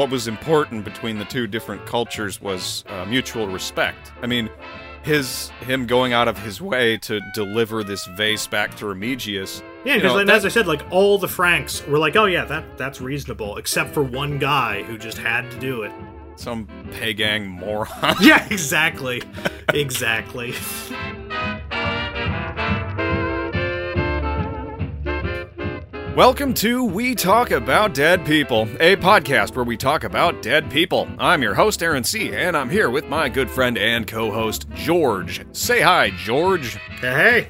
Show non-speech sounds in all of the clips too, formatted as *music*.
what was important between the two different cultures was uh, mutual respect. I mean, his him going out of his way to deliver this vase back to Remigius. Yeah, because know, as I said, like all the Franks were like, "Oh yeah, that that's reasonable," except for one guy who just had to do it. some pagang moron. *laughs* Yeah, *laughs* exactly, exactly. *laughs* Welcome to We Talk About Dead People, a podcast where we talk about dead people. I'm your host, Aaron C., and I'm here with my good friend and co host, George. Say hi, George. Hey,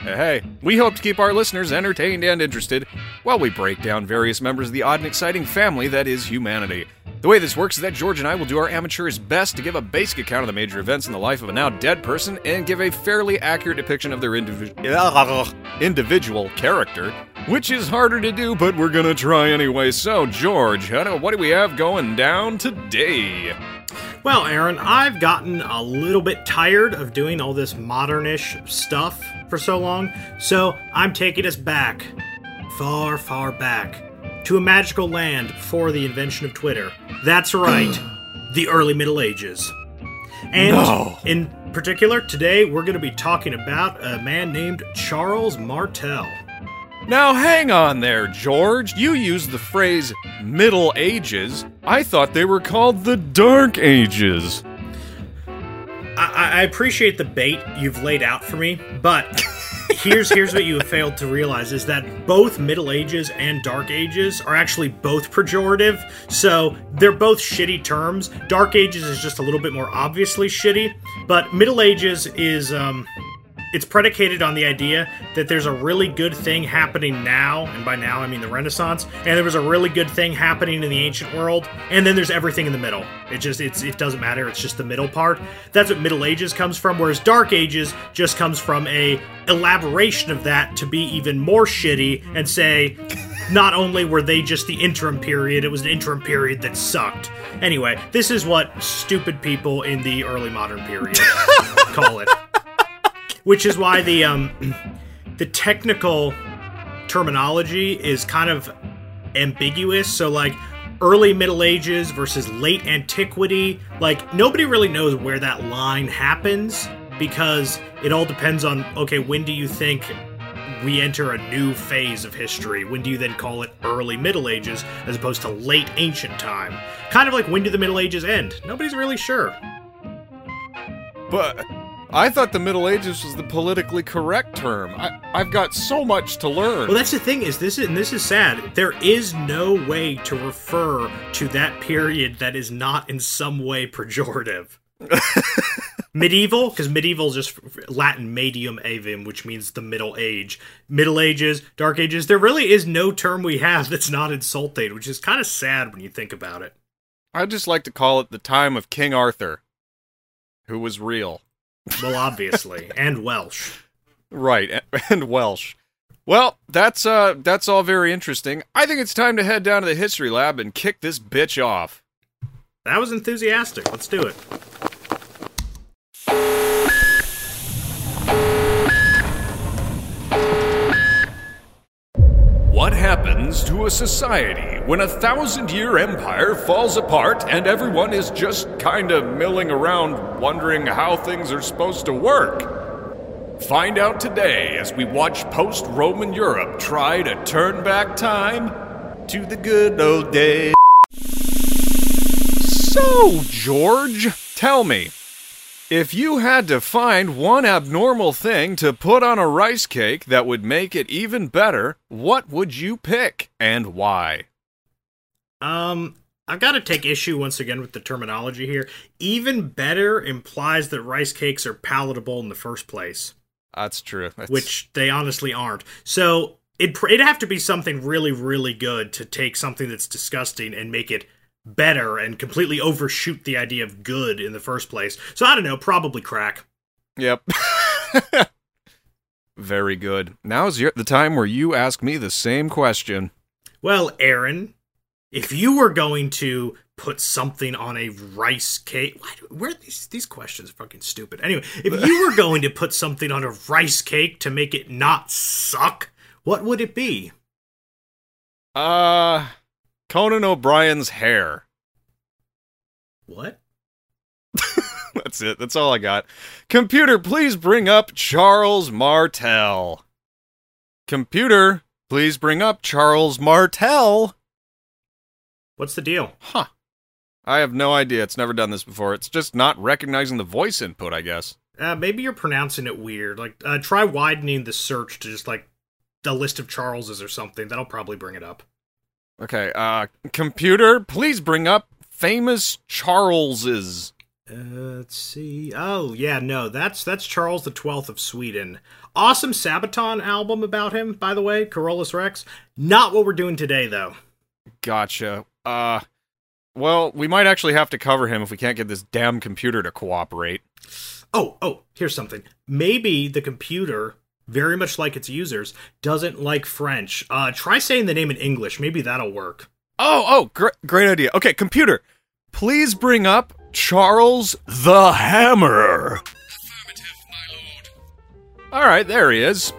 Hey. We hope to keep our listeners entertained and interested while we break down various members of the odd and exciting family that is humanity. The way this works is that George and I will do our amateur's best to give a basic account of the major events in the life of a now dead person and give a fairly accurate depiction of their indivi- individual character, which is harder to do, but we're gonna try anyway. So, George, what do we have going down today? Well, Aaron, I've gotten a little bit tired of doing all this modernish stuff for so long, so I'm taking us back, far, far back, to a magical land before the invention of Twitter. That's right, *sighs* the early Middle Ages. And No. in particular, today we're going to be talking about a man named Charles Martel. Now, hang on there, George. You used the phrase Middle Ages. I thought they were called the Dark Ages. I, I appreciate the bait you've laid out for me, but here's here's what you have failed to realize is that both Middle Ages and Dark Ages are actually both pejorative. So they're both shitty terms. Dark Ages is just a little bit more obviously shitty, but Middle Ages is um it's predicated on the idea that there's a really good thing happening now, and by now I mean the Renaissance, and there was a really good thing happening in the ancient world, and then there's everything in the middle. It just it's it doesn't matter, it's just the middle part. That's what Middle Ages comes from, whereas Dark Ages just comes from a elaboration of that to be even more shitty and say not only were they just the interim period, it was an interim period that sucked. Anyway, this is what stupid people in the early modern period *laughs* call it which is why the um *clears throat* the technical terminology is kind of ambiguous. So like early middle ages versus late antiquity like nobody really knows where that line happens because it all depends on okay when do you think we enter a new phase of history? When do you then call it early middle ages as opposed to late ancient time? Kind of like when do the middle ages end? Nobody's really sure. But I thought the Middle Ages was the politically correct term. I, I've got so much to learn. Well, that's the thing is this is and this is sad. There is no way to refer to that period that is not in some way pejorative. *laughs* medieval, because medieval is just Latin medium aevum, which means the Middle Age. Middle Ages, Dark Ages. There really is no term we have *laughs* that's not insulting, which is kind of sad when you think about it. I just like to call it the time of King Arthur, who was real. Well, obviously, *laughs* and Welsh. Right, *laughs* and Welsh. Well, that's uh that's all very interesting. I think it's time to head down to the history lab and kick this bitch off. That was enthusiastic. Let's do it. What happens to a society when a thousand year empire falls apart and everyone is just kind of milling around wondering how things are supposed to work? Find out today as we watch post Roman Europe try to turn back time to the good old days. So, George, tell me, if you had to find one abnormal thing to put on a rice cake that would make it even better, what would you pick and why? Um, I've got to take issue once again with the terminology here. Even better implies that rice cakes are palatable in the first place, That's true. *laughs* That's, which they honestly aren't. So it it'd have to be something really really good to take something that's disgusting and make it better and completely overshoot the idea of good in the first place. So I don't know, probably crack. Yep. *laughs* Very good. Now's your, the time where you ask me the same question. Well, Aaron, if you were going to put something on a rice cake, why do, where are these these questions are fucking stupid. Anyway, if you were *laughs* going to put something on a rice cake to make it not suck, what would it be? Uh, Conan O'Brien's hair. What? *laughs* That's it. That's all I got. Computer, please bring up Charles Martel. Computer, please bring up Charles Martel. What's the deal? Huh. I have no idea. It's never done this before. It's just not recognizing the voice input, I guess. Uh, maybe you're pronouncing it weird. Like, uh, try widening the search to just like the list of Charleses or something. That'll probably bring it up. Okay, uh, computer, please bring up famous Charleses. Uh, let's see. Oh yeah, no, that's that's Charles the Twelfth of Sweden. Awesome Sabaton album about him, by the way, Carolus Rex. Not what we're doing today, though. Gotcha. Uh, well, we might actually have to cover him if we can't get this damn computer to cooperate. Oh, oh, here's something. Maybe the computer, very much like its users, doesn't like French. Uh, try saying the name in English. Maybe that'll work. Oh, oh, gr- great idea. Okay, computer, please bring up Charles the Hammer. All right, there he is.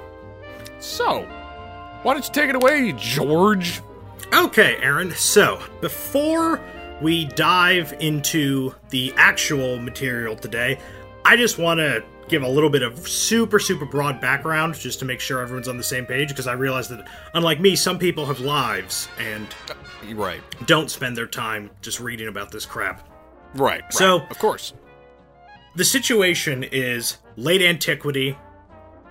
So, why don't you take it away, George? Okay, Aaron. So, before we dive into the actual material today, I just want to give a little bit of super, super broad background just to make sure everyone's on the same page because I realize that, unlike me, some people have lives and uh, Right, don't spend their time just reading about this crap. right. right. So- of course. The situation is late antiquity,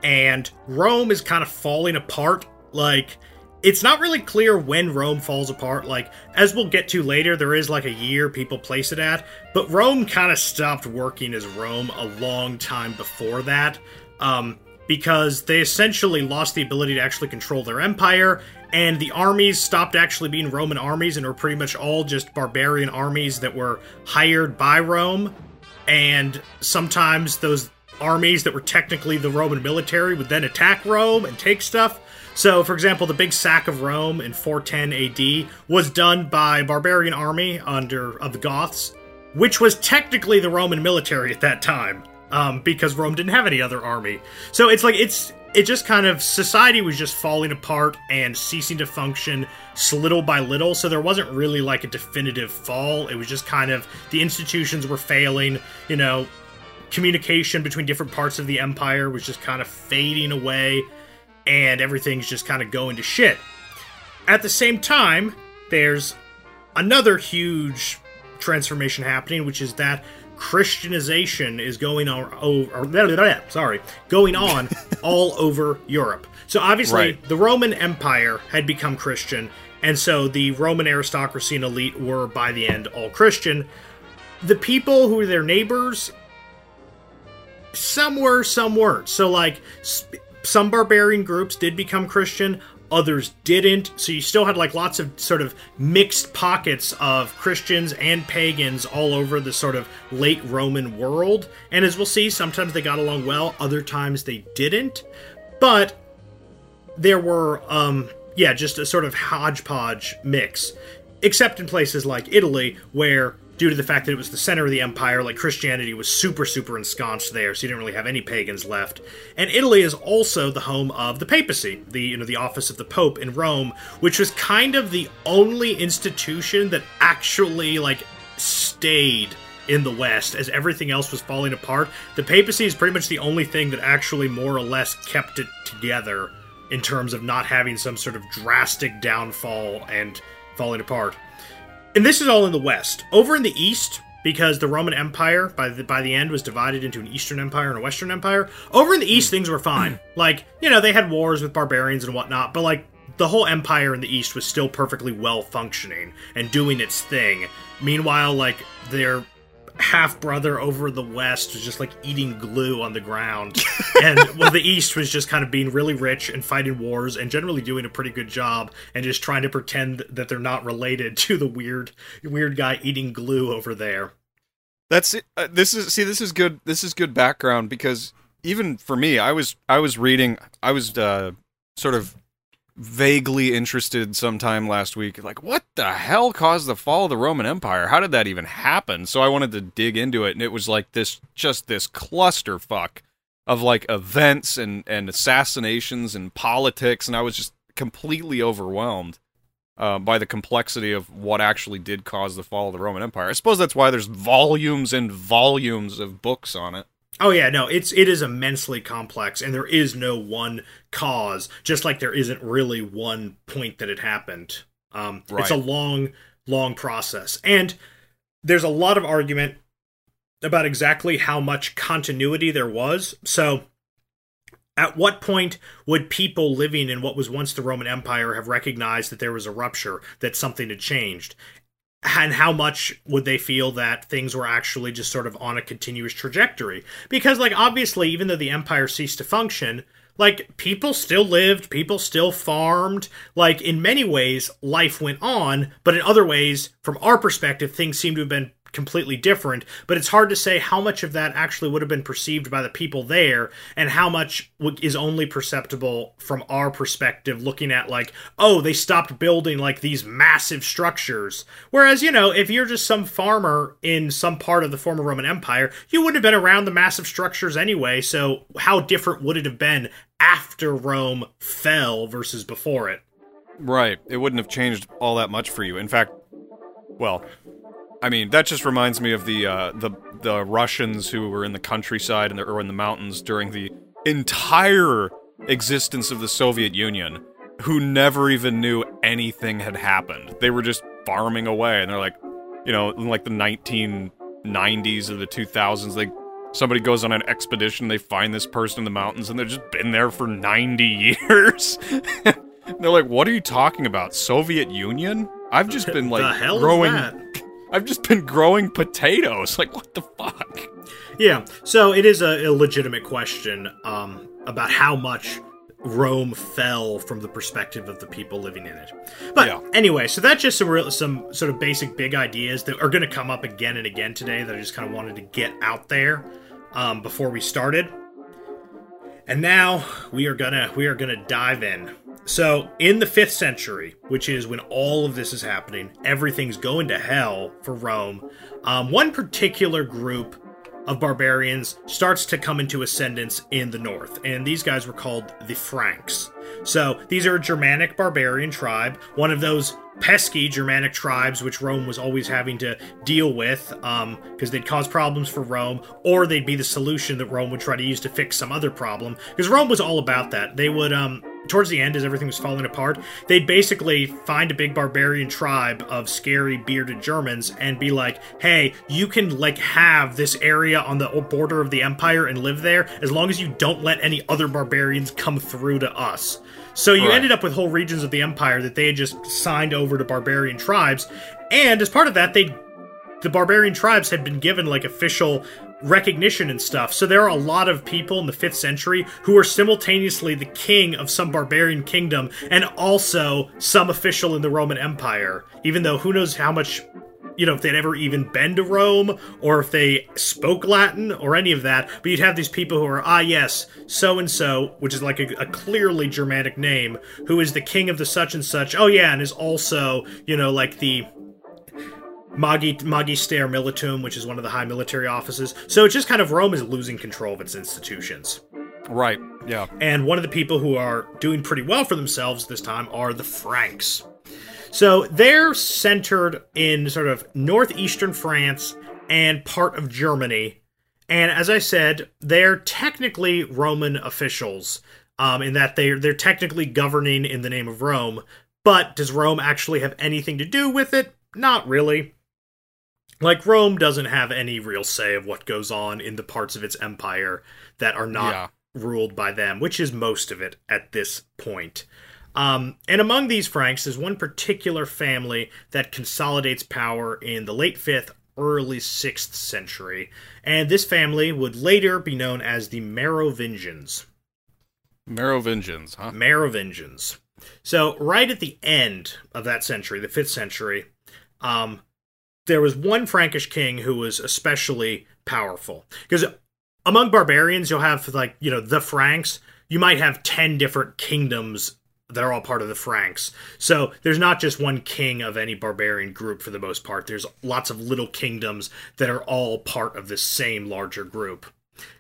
and Rome is kind of falling apart. Like, it's not really clear when Rome falls apart. Like, as we'll get to later, there is like a year people place it at, but Rome kind of stopped working as Rome a long time before that. Um, because they essentially lost the ability to actually control their empire, and the armies stopped actually being Roman armies and were pretty much all just barbarian armies that were hired by Rome and sometimes those armies that were technically the Roman military would then attack Rome and take stuff. So, for example, the big sack of Rome in 410 AD was done by a barbarian army under of the Goths, which was technically the Roman military at that time, um, because Rome didn't have any other army. So it's like it's it just kind of society was just falling apart and ceasing to function little by little. So there wasn't really like a definitive fall. It was just kind of the institutions were failing. You know, communication between different parts of the empire was just kind of fading away, and everything's just kind of going to shit. At the same time, there's another huge transformation happening, which is that Christianization is going on. Oh, sorry, going on *laughs* all over Europe. So obviously, Right. the Roman Empire had become Christian, and so the Roman aristocracy and elite were, by the end, all Christian. The people who were their neighbors, some were, some weren't. So, like, some barbarian groups did become Christian, others didn't. So, you still had, like, lots of sort of mixed pockets of Christians and pagans all over the sort of late Roman world. And as we'll see, sometimes they got along well, other times they didn't. But there were um yeah just a sort of hodgepodge mix except in places like italy where due to the fact that it was the center of the empire like christianity was super super ensconced there so you didn't really have any pagans left and italy is also the home of the papacy the you know the office of the pope in rome which was kind of the only institution that actually like stayed in the West as everything else was falling apart. The papacy is pretty much the only thing that actually more or less kept it together in terms of not having some sort of drastic downfall and falling apart. And this is all in the West. Over in the East, because the Roman Empire by the by the end was divided into an Eastern Empire and a Western Empire. Over in the East, hmm. things were fine. Hmm. Like you know, they had wars with barbarians and whatnot, but like the whole empire in the East was still perfectly well functioning and doing its thing. Meanwhile, like their half brother over the West was just like eating glue on the ground, *laughs* and well, the East was just kind of being really rich and fighting wars and generally doing a pretty good job and just trying to pretend that they're not related *laughs* to the weird, weird guy eating glue over there. That's it. Uh, this is see. This is good. This is good background because even for me, I was I was reading. I was uh, sort of vaguely interested sometime last week. Like, what the hell caused the fall of the Roman Empire? How did that even happen? So I wanted to dig into it, and it was like this, just this clusterfuck of like events and and assassinations and politics, and I was just completely overwhelmed. uh, by the complexity of what actually did cause the fall of the Roman Empire. I suppose that's why there's volumes and volumes of books on it. Oh yeah, no, it's it is immensely complex, and there is no one cause. Just like there isn't really one point that it happened. Um, right. It's a long, long process, and there's a lot of argument about exactly how much continuity there was. So, at what point would people living in what was once the Roman Empire have recognized that there was a rupture, that something had changed? And how much would they feel that things were actually just sort of on a continuous trajectory? Because like obviously even though the empire ceased to function like people still lived people still farmed like in many ways life went on but in other ways from our perspective things seem to have been completely different, but it's hard to say how much of that actually would have been perceived by the people there and how much is only perceptible from our perspective looking at like, oh, they stopped building like these massive structures. Whereas, you know, if you're just some farmer in some part of the former Roman Empire, you wouldn't have been around the massive structures anyway, so how different would it have been after Rome fell versus before it? Right. It wouldn't have changed all that much for you. In fact, well, I mean, that just reminds me of the uh, the the Russians who were in the countryside and the, or in the mountains during the entire existence of the Soviet Union, who never even knew anything had happened. They were just farming away, and they're like, you know, in like the 1990s or the 2000s, they somebody goes on an expedition, they find this person in the mountains, and they've just been there for 90 *laughs* years. they're like, "What are you talking about? Soviet Union?" I've just *laughs* been like growing I've just been growing potatoes. Like, what the fuck? Yeah, so it is a, a legitimate question um, about how much Rome fell from the perspective of the people living in it. But yeah. anyway, so that's just some real, some sort of basic big ideas that are going to come up again and again today that I just kind of wanted to get out there um, before we started. And now we are gonna we are gonna dive in. So, in the 5th century, which is when all of this is happening, everything's going to hell for Rome. Um, one particular group of barbarians starts to come into ascendance in the north, and these guys were called the Franks. So, these are a Germanic barbarian tribe, one of those pesky Germanic tribes which Rome was always having to deal with because um, they'd cause problems for Rome, or they'd be the solution that Rome would try to use to fix some other problem. Because Rome was all about that. They would um, towards the end, as everything was falling apart, they'd basically find a big barbarian tribe of scary bearded Germans and be like, "Hey, you can like have this area on the border of the empire and live there as long as you don't let any other barbarians come through to us." So you right. ended up with whole regions of the empire that they had just signed over to barbarian tribes, and as part of that, they the barbarian tribes had been given like official recognition and stuff. So there are a lot of people in the 5th century who are simultaneously the king of some barbarian kingdom and also some official in the Roman Empire, even though who knows how much you know, if they'd ever even been to Rome or if they spoke Latin or any of that. But you'd have these people who are, ah, yes, so and so, which is like a, a, clearly Germanic name, who is the king of the such and such. Oh, yeah, and is also, you know, like the Magi, Magister Militum, which is one of the high military offices. So it's just kind of Rome is losing control of its institutions. Right, yeah. And one of the people who are doing pretty well for themselves this time are the Franks. So they're centered in sort of northeastern France and part of Germany. And as I said, they're technically Roman officials, um, in that they're they're technically governing in the name of Rome. But does Rome actually have anything to do with it? Not really. Like Rome doesn't have any real say of what goes on in the parts of its empire that are not yeah. ruled by them, which is most of it at this point. Um, and among these Franks is one particular family that consolidates power in the late 5th, early 6th century. And this family would later be known as the Merovingians. Merovingians, huh? Merovingians. So, right at the end of that century, the 5th century, um, there was one Frankish king who was especially powerful. Because among barbarians, you'll have, like, you know, the Franks. You might have 10 different kingdoms that are all part of the Franks. So there's not just one king of any barbarian group for the most part. There's lots of little kingdoms that are all part of this same larger group.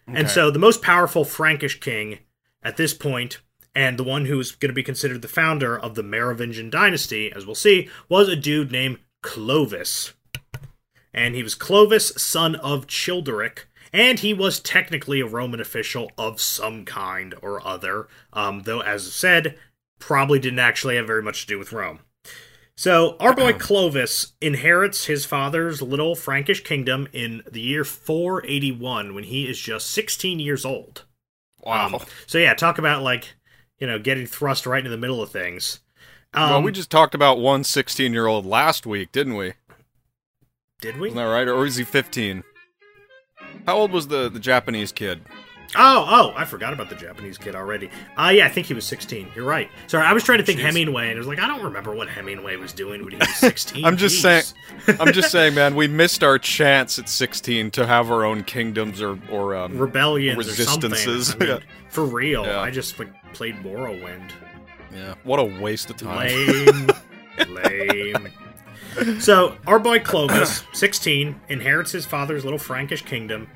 Okay. And so the most powerful Frankish king at this point And the one who's going to be considered the founder of the Merovingian dynasty, as we'll see, was a dude named Clovis. And he was Clovis, son of Childeric, and he was technically a Roman official of some kind or other, um, though, as said, probably didn't actually have very much to do with Rome. So, our boy *clears throat* Clovis inherits his father's little Frankish kingdom in the year 481 when he is just 16 years old. Wow. Um, so, yeah, talk about like, you know, getting thrust right into the middle of things. Um, well, we just talked about one 16 year old last week, didn't we? Did we? Isn't that right? Or is he 15? How old was the, the Japanese kid? Oh, oh, I forgot about the Japanese kid already. Uh, yeah, I think he was 16. You're right. Sorry, I was trying to think Jeez. Hemingway, and I was like, I don't remember what Hemingway was doing when he was 16. *laughs* I'm just Jeez. saying- I'm just *laughs* saying, man, we missed our chance at 16 to have our own kingdoms or or um, Rebellions Resistances, or something. I mean, *laughs* yeah. For real. Yeah. I just like, played Morrowind. yeah. What a waste of time. Lame. Lame. So, our boy Clovis, *clears throat* 16, inherits his father's little Frankish kingdom.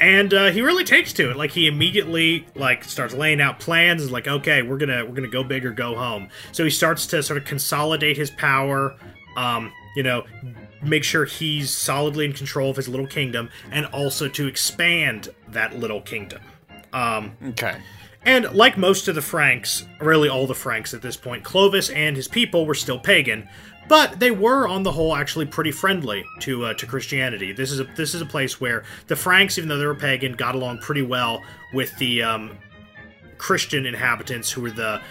And uh, he really takes to it. Like he immediately like starts laying out plans. Is like, okay, we're gonna we're gonna go big or go home. So he starts to sort of consolidate his power. Um, you know, make sure he's solidly in control of his little kingdom, and also to expand that little kingdom. Um, Okay. and like most of the Franks, really all the Franks at this point, Clovis and his people were still pagan, but they were on the whole actually pretty friendly to uh, to Christianity. This is a this is a place where the Franks, even though they were pagan, got along pretty well with the um, Christian inhabitants who were the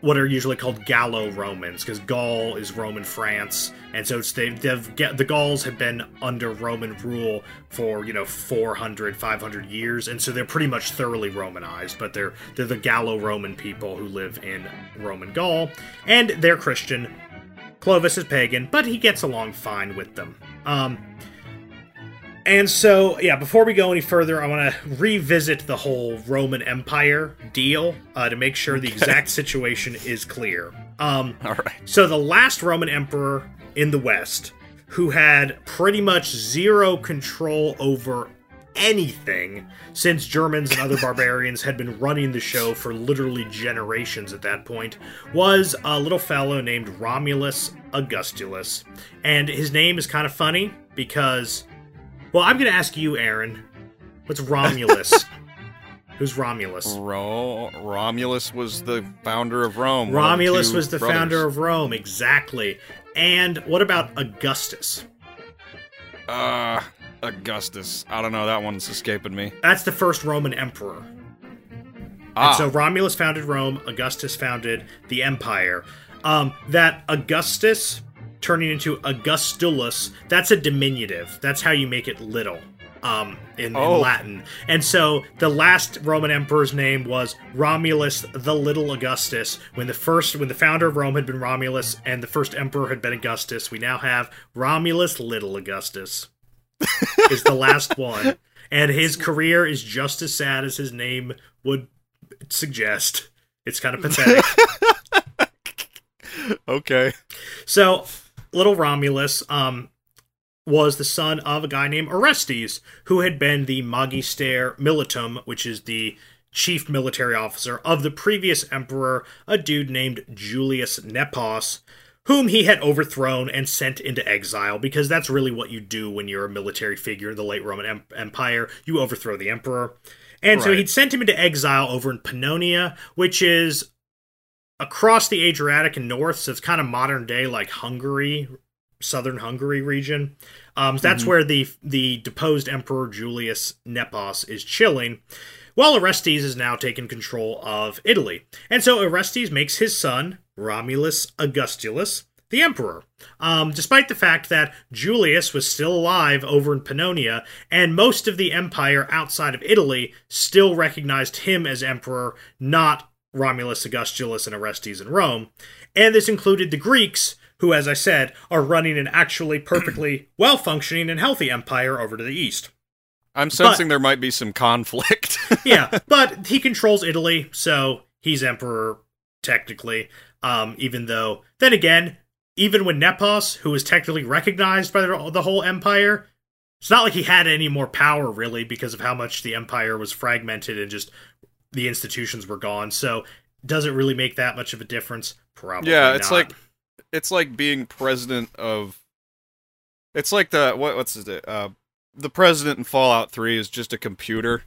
what are usually called Gallo Romans, because Gaul is Roman France, and so they, the Gauls have been under Roman rule for you know 400, 500 years, and so they're pretty much thoroughly Romanized. But they're they're the Gallo Roman people who live in Roman Gaul, and they're Christian. Clovis is pagan, but he gets along fine with them. Um, and so, yeah, before we go any further, I want to revisit the whole Roman Empire deal uh, to make sure the exact *laughs* situation is clear. Um, All right. so, the last Roman emperor in the West who had pretty much zero control over anything since Germans and other *laughs* barbarians had been running the show for literally generations at that point was a little fellow named Romulus Augustulus. And his name is kind of funny because, well, I'm going to ask you, Aaron, what's Romulus? *laughs* Who's Romulus? Ro- Romulus was the founder of Rome. one of Romulus was the brothers. founder of Rome, exactly. And what about Augustus? Uh, Augustus. I don't know. That one's escaping me. That's the first Roman emperor. Ah, And so Romulus founded Rome, Augustus founded the empire. Um, that Augustus turning into Augustulus, that's a diminutive. That's how you make it little um, in, in Oh. Latin. And so the last Roman emperor's name was Romulus the Little Augustus. When the first, when the founder of Rome had been Romulus and the first emperor had been Augustus, we now have Romulus Little Augustus. Is the last one. And his career is just as sad as his name would suggest. It's kind of pathetic. *laughs* okay. so, little Romulus um, was the son of a guy named Orestes, who had been the Magister Militum, which is the chief military officer of the previous emperor, a dude named Julius Nepos, whom he had overthrown and sent into exile, because that's really what you do when you're a military figure in the late Roman em- Empire. You overthrow the emperor. And so he'd sent him into exile over in Pannonia, which is across the Adriatic and north, so it's kind of modern day like Hungary, southern Hungary region. Um, so that's where the the deposed emperor Julius Nepos is chilling, while Orestes is now taken control of Italy. And so Orestes makes his son Romulus Augustulus the emperor, um, despite the fact that Julius was still alive over in Pannonia, and most of the empire outside of Italy still recognized him as emperor, not Romulus Augustulus and Orestes in Rome. And this included the Greeks, who, as I said, are running an actually perfectly *clears throat* well functioning and healthy empire over to the east. I'm sensing there might be some conflict. *laughs* Yeah, *laughs* but he controls Italy, so he's emperor technically. Um, even though, then again, even when Nepos, who was technically recognized by the, the whole empire, it's not like he had any more power really because of how much the empire was fragmented and just the institutions were gone. So doesn't really make that much of a difference. Probably. Yeah, it's not. like it's like being president of. It's like the what what's it? Uh, the president in Fallout Three is just a computer,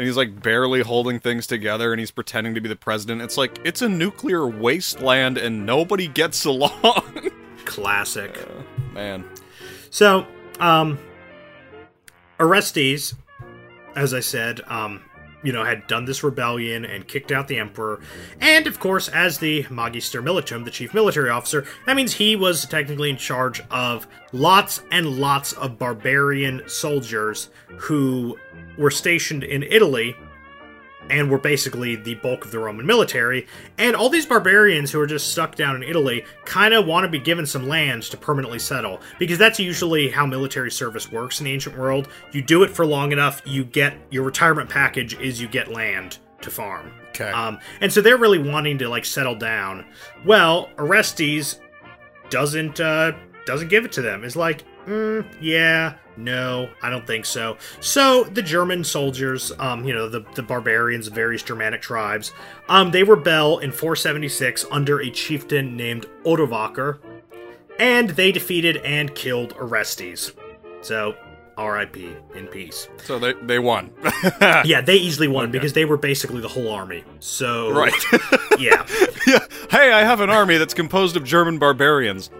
and he's like barely holding things together, and he's pretending to be the president. It's like it's a nuclear wasteland, and nobody gets *laughs* along. classic. Uh, man, So, um, Orestes, as I said, um, you know, had done this rebellion and kicked out the emperor, and of course, as the Magister Militum, the chief military officer, that means he was technically in charge of lots and lots of barbarian soldiers who were stationed in Italy and were basically the bulk of the Roman military. And all these barbarians who are just stuck down in Italy kind of want to be given some lands to permanently settle, because that's usually how military service works in the ancient world. You do it for long enough, you get your retirement package is you get land to farm. okay, Um, and so they're really wanting to like settle down. Well, Orestes doesn't uh, doesn't give it to them. Is like, mm, yeah, no, I don't think so. So the German soldiers, um, you know, the the barbarians of various Germanic tribes, um, they rebel in 476 under a chieftain named Odovaker, and they defeated and killed Orestes. So. R.I.P. in peace. so they they won. *laughs* Yeah, they easily won because they were basically the whole army. So right. *laughs* yeah. yeah. Hey, I have an army that's composed of German barbarians.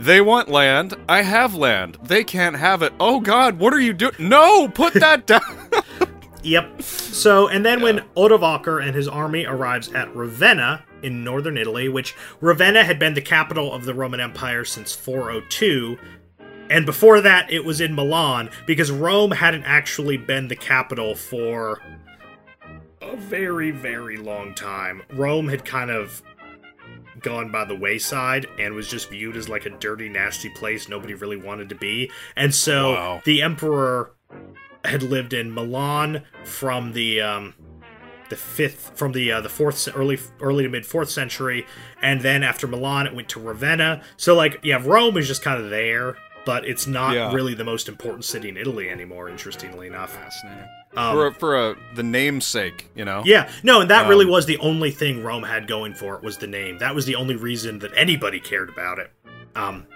They want land. I have land. They can't have it. Oh God, what are you doing? No, put that down. *laughs* Yep. So, and then when Odovaker and his army arrives at Ravenna in northern Italy, which Ravenna had been the capital of the Roman Empire since 402, and before that it was in Milan because Rome hadn't actually been the capital for a very, very long time. Rome had kind of gone by the wayside and was just viewed as like a dirty, nasty place nobody really wanted to be. And so Wow. the emperor had lived in Milan from the um, the fifth from the uh, the fourth early early to mid fourth century, and then after Milan it went to Ravenna. So like yeah, Rome is just kind of there, but it's not Yeah. really the most important city in Italy anymore. Interestingly enough, Fascinating. Um, for a, for a, the namesake, you know. yeah, no, and that really Um, was the only thing Rome had going for it was the name. That was the only reason that anybody cared about it. Um,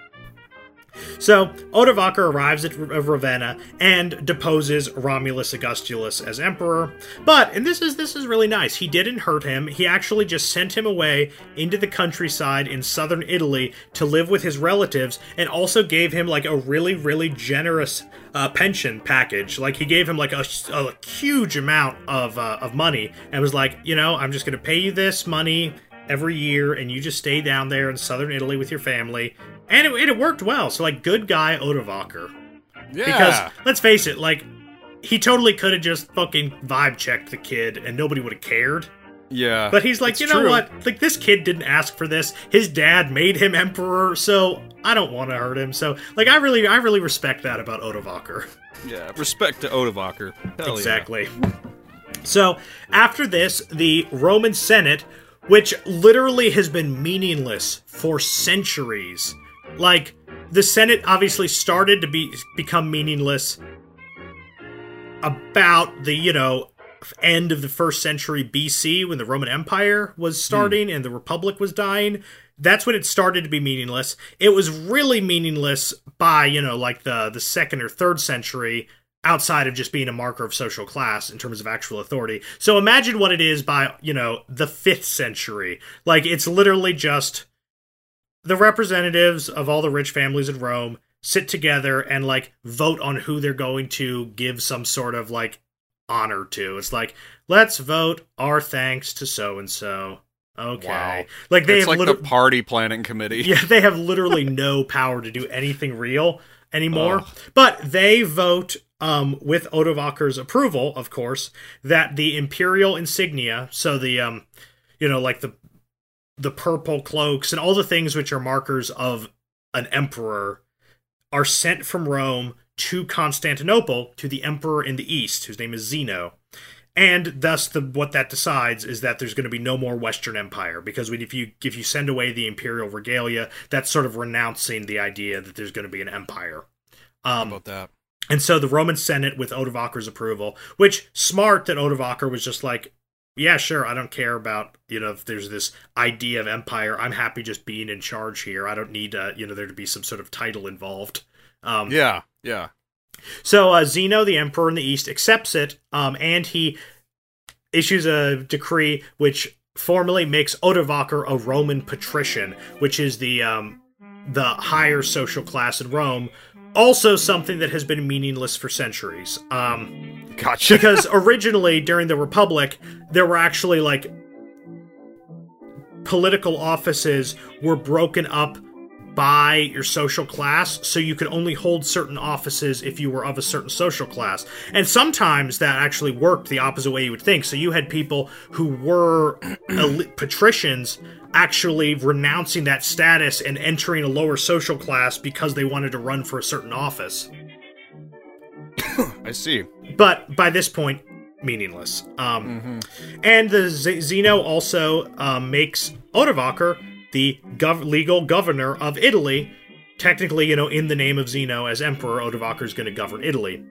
so Odovaker arrives at Ravenna and deposes Romulus Augustulus as emperor. But and this is this is really nice. He didn't hurt him. He actually just sent him away into the countryside in southern Italy to live with his relatives, and also gave him like a really really generous uh, pension package. Like he gave him like a, a huge amount of uh, of money, and was like, you know, I'm just going to pay you this money every year, and you just stay down there in southern Italy with your family. And it, it worked well. So like, good guy Odovaker. Yeah. Because let's face it, like he totally could have just fucking vibe checked the kid, and nobody would have cared. yeah. But he's like, you know true. what? Like this kid didn't ask for this. His dad made him emperor, so I don't want to hurt him. So like, I really, I really respect that about Odovaker. Yeah. Respect to Odovaker. Hell yeah. Exactly. So, after this, the Roman Senate, which literally has been meaningless for centuries, like the Senate obviously started to be become meaningless about the, you know, end of the first century BC when the Roman Empire was hmm. starting and the Republic was dying. That's when it started to be meaningless. It was really meaningless by, you know, like the the second or third century outside of just being a marker of social class in terms of actual authority. So imagine what it is by, you know, the 5th century. Like it's literally just the representatives of all the rich families in Rome sit together and like vote on who they're going to give some sort of like honor to. It's like, let's vote our thanks to so and so. Okay. Wow. Like they It's have like liter- the party planning committee. yeah, they have literally *laughs* no power to do anything real anymore. Ugh. But they vote um, with Odovaker's approval, of course, that the imperial insignia, so the um, you know, like the the purple cloaks and all the things which are markers of an emperor, are sent from Rome to Constantinople to the emperor in the east, whose name is Zeno. And thus, the what that decides is that there's going to be no more Western Empire because if you if you send away the imperial regalia, that's sort of renouncing the idea that there's going to be an empire. How Um, about that? and so the Roman Senate, with Odovaker's approval, which smart that Odovaker was just like, yeah, sure, I don't care about, you know, if there's this idea of empire. I'm happy just being in charge here. I don't need, uh, you know, there to be some sort of title involved. Um, Yeah, yeah. So uh, Zeno, the emperor in the east, accepts it, um, and he issues a decree which formally makes Odovaker a Roman patrician, which is the um, the higher social class in Rome. Also, something that has been meaningless for centuries. Um, Gotcha. because originally during the republic there were actually like political offices were broken up by your social class so you could only hold certain offices if you were of a certain social class. And sometimes that actually worked the opposite way you would think. So you had people who were *clears throat* patricians actually renouncing that status and entering a lower social class because they wanted to run for a certain office *laughs* see. but by this point, meaningless. Um, And the Z- Zeno also um, makes Odovaker the gov- legal governor of Italy. Technically, you know, in the name of Zeno as emperor, Odovaker is going to govern Italy.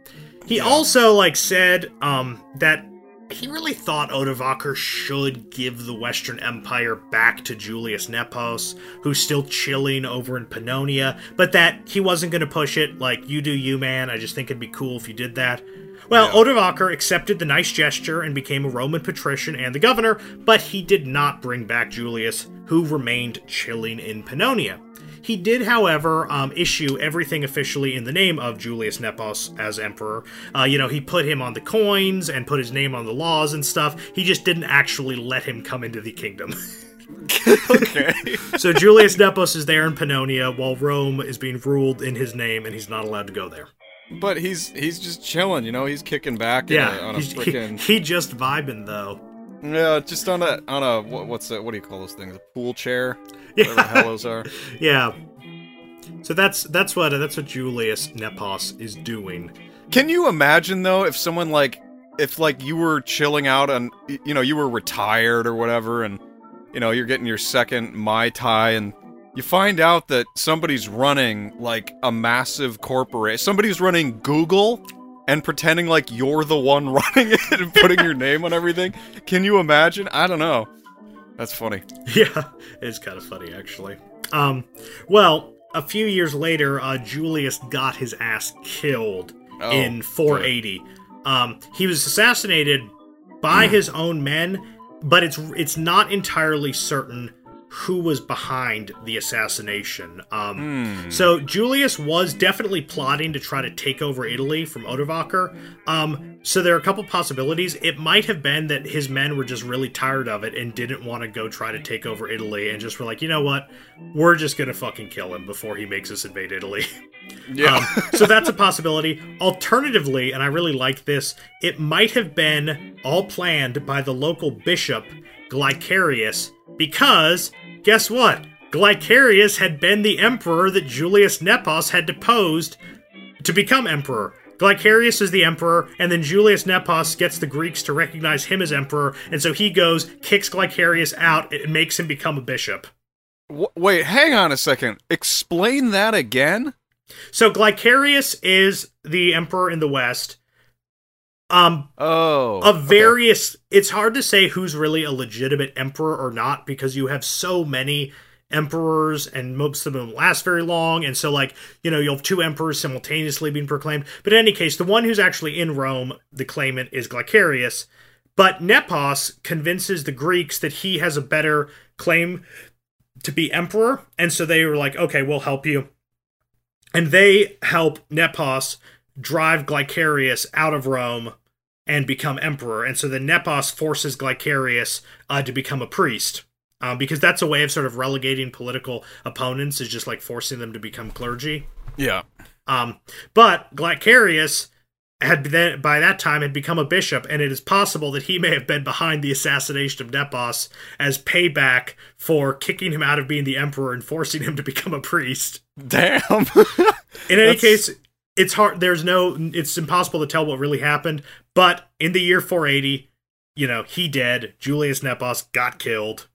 He also like said um, that he really thought Odovaker should give the Western Empire back to Julius Nepos, who's still chilling over in Pannonia, but that he wasn't going to push it. Like, you do you, man. I just think it'd be cool if you did that. Well, Odovaker accepted the nice gesture and became a Roman patrician and the governor, but he did not bring back Julius, who remained chilling in Pannonia. He did, however, um, issue everything officially in the name of Julius Nepos as emperor. Uh, you know, he put him on the coins and put his name on the laws and stuff. He just didn't actually let him come into the kingdom. *laughs* Okay. so Julius Nepos is there in Pannonia while Rome is being ruled in his name and he's not allowed to go there. but he's he's just chilling, you know. He's kicking back. Yeah, a, on a he's, he, he just vibing though. yeah, just on a on a what, what's that? What do you call those things? A pool chair. Whatever hell those are. *laughs* Yeah. So that's that's what that's what Julius Nepos is doing. Can you imagine though if someone like if like you were chilling out and you know you were retired or whatever and you know you're getting your second mai tai and you find out that somebody's running like a massive corporation somebody's running google and pretending like you're the one *laughs* running it and putting your name on everything can you imagine i don't know that's funny *laughs* Yeah, it's kind of funny actually. Um, well, a few years later, uh, Julius got his ass killed Oh, in 480. Um, he was assassinated by his own men, but it's it's not entirely certain who was behind the assassination. Um, So Julius was definitely plotting to try to take over Italy from Odovaker. Um, so there are a couple possibilities. It might have been that his men were just really tired of it and didn't want to go try to take over Italy, and just were like, you know what, we're just gonna fucking kill him before he makes us invade Italy. *laughs* yeah Um, so that's a possibility. Alternatively, and I really like this, it might have been all planned by the local bishop, Glycarius, because guess what? Glycarius had been the emperor that Julius Nepos had deposed to become emperor. Glycarius is the emperor, and then Julius Nepos gets the Greeks to recognize him as emperor, and so he goes, kicks Glycarius out, and makes him become a bishop. W- wait hang on a second explain that again So Glycarius is the emperor in the West. Um, oh of okay. various it's hard to say who's really a legitimate emperor or not because you have so many emperors and most of them don't last very long. And so like you know you'll have two emperors simultaneously being proclaimed. But in any case the one who's actually in rome the claimant is glycarius. But nepos convinces the greeks that he has a better claim to be emperor. And so they were like okay we'll help you. And they help nepos drive glycarius out of rome and become emperor. And so the Nepos forces Glycarius uh, to become a priest. Um, because that's a way of sort of relegating political opponents, is just like forcing them to become clergy. yeah Um, but Glycarius had then, by that time had become a bishop, and it is possible that he may have been behind the assassination of Nepos as payback for kicking him out of being the emperor and forcing him to become a priest. damn In any *laughs* That's- case, it's hard. There's no. It's impossible to tell what really happened. But in the year 480, you know, he dead. Julius Nepos got killed.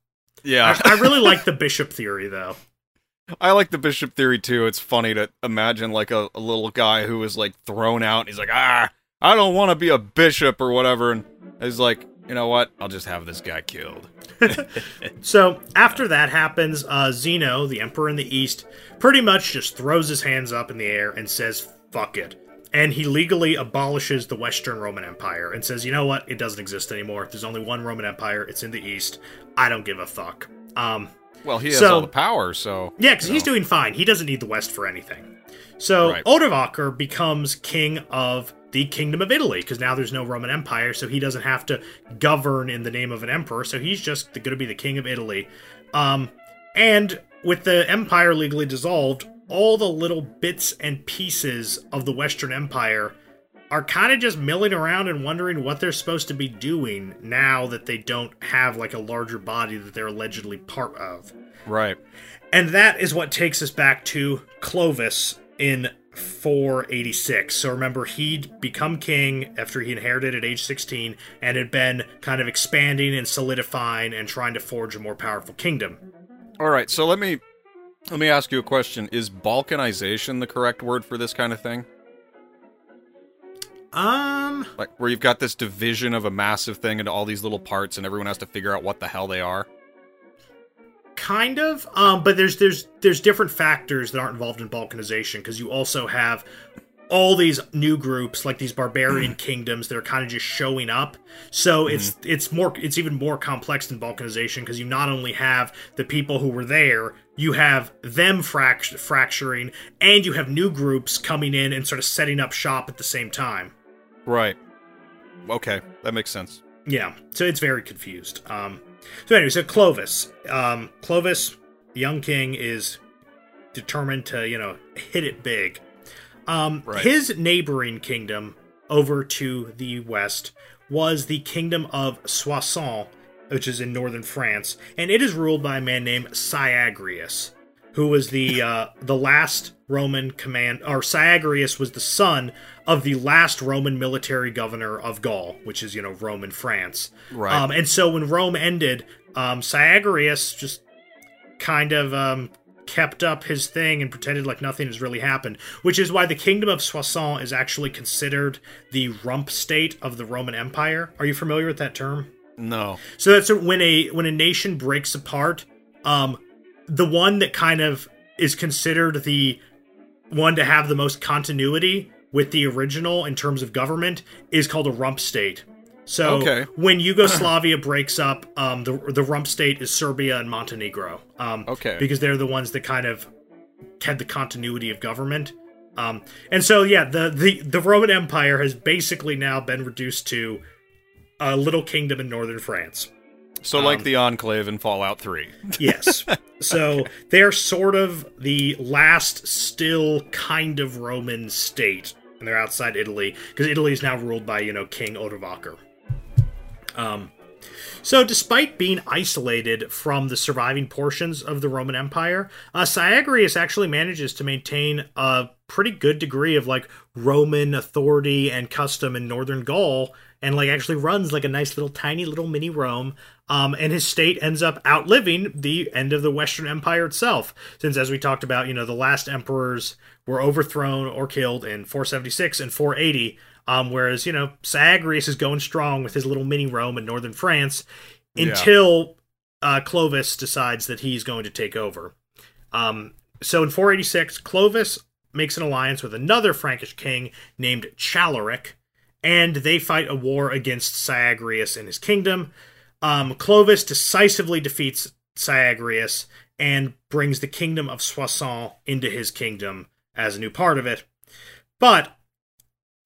yeah I, I really like the bishop theory, though. *laughs* I like the bishop theory too. It's funny to imagine like a, a little guy who was like thrown out and he's like, ah, I don't want to be a bishop or whatever. And he's like, you know what? I'll just have this guy killed. *laughs* *laughs* So after that happens, uh, Zeno, the emperor in the east, pretty much just throws his hands up in the air and says, fuck it. And he legally abolishes the Western Roman Empire and says, you know what? It doesn't exist anymore. There's only one Roman Empire. It's in the east. I don't give a fuck. Um, Well, he has So- all the power, so yeah, because he's doing fine. He doesn't need the West for anything. So Right. Odovacar becomes king of the Kingdom of Italy because now there's no Roman Empire, so he doesn't have to govern in the name of an emperor. So he's just going to be the king of Italy. Um, and with the empire legally dissolved, all the little bits and pieces of the Western Empire are kind of just milling around and wondering what they're supposed to be doing now that they don't have like a larger body that they're allegedly part of. right. And that is what takes us back to Clovis in 486. So remember, he'd become king after he inherited at age 16 and had been kind of expanding and solidifying and trying to forge a more powerful kingdom. All right, so let me let me ask you a question. Is balkanization the correct word for this kind of thing? Um, Like where you've got this division of a massive thing into all these little parts and everyone has to figure out what the hell they are? kind of. Um, but there's there's there's different factors that aren't involved in balkanization because you also have all these new groups like these barbarian *clears throat* kingdoms that are kind of just showing up so it's it's more it's even more complex than balkanization because you not only have the people who were there you have them fract- fracturing and you have new groups coming in and sort of setting up shop at the same time Right. Okay, that makes sense. yeah so it's very confused um so anyway so clovis um clovis the young king is determined to you know hit it big um Right. his neighboring kingdom over to the west was the kingdom of soissons which is in northern france and it is ruled by a man named syagrius who was the *laughs* uh, the last Roman command, or Syagrius was the son of the last Roman military governor of Gaul, which is you know Roman France. Right. Um, and so when Rome ended, um, Syagrius just kind of um, kept up his thing and pretended like nothing has really happened, which is why the kingdom of Soissons is actually considered the rump state of the Roman Empire. Are you familiar with that term? No. So that's when a when a nation breaks apart, um, the one that kind of is considered the one to have the most continuity with the original in terms of government is called a rump state. So Okay. when Yugoslavia *clears throat* breaks up, um, the the rump state is Serbia and Montenegro. Um, Okay. because they're the ones that kind of had the continuity of government. Um, and so yeah, the, the the Roman Empire has basically now been reduced to a little kingdom in northern France. So like the Enclave in Fallout 3. *laughs* Yes. so they're sort of the last still kind of Roman state. And they're outside Italy, because Italy is now ruled by, you know, King Odovacar. Um, so, despite being isolated from the surviving portions of the Roman Empire, uh, Syagrius actually manages to maintain a pretty good degree of like Roman authority and custom in northern Gaul, and like actually runs like a nice little tiny little mini Rome. Um, and his state ends up outliving the end of the Western Empire itself, since as we talked about, you know, the last emperors were overthrown or killed in 476 and 480. Um, whereas you know Syagrius is going strong with his little mini Rome in northern France Yeah. until uh, Clovis decides that he's going to take over. Um, so in 486, Clovis makes an alliance with another Frankish king named Chaleric, and they fight a war against Syagrius and his kingdom. Um, Clovis decisively defeats Syagrius and brings the kingdom of Soissons into his kingdom as a new part of it. But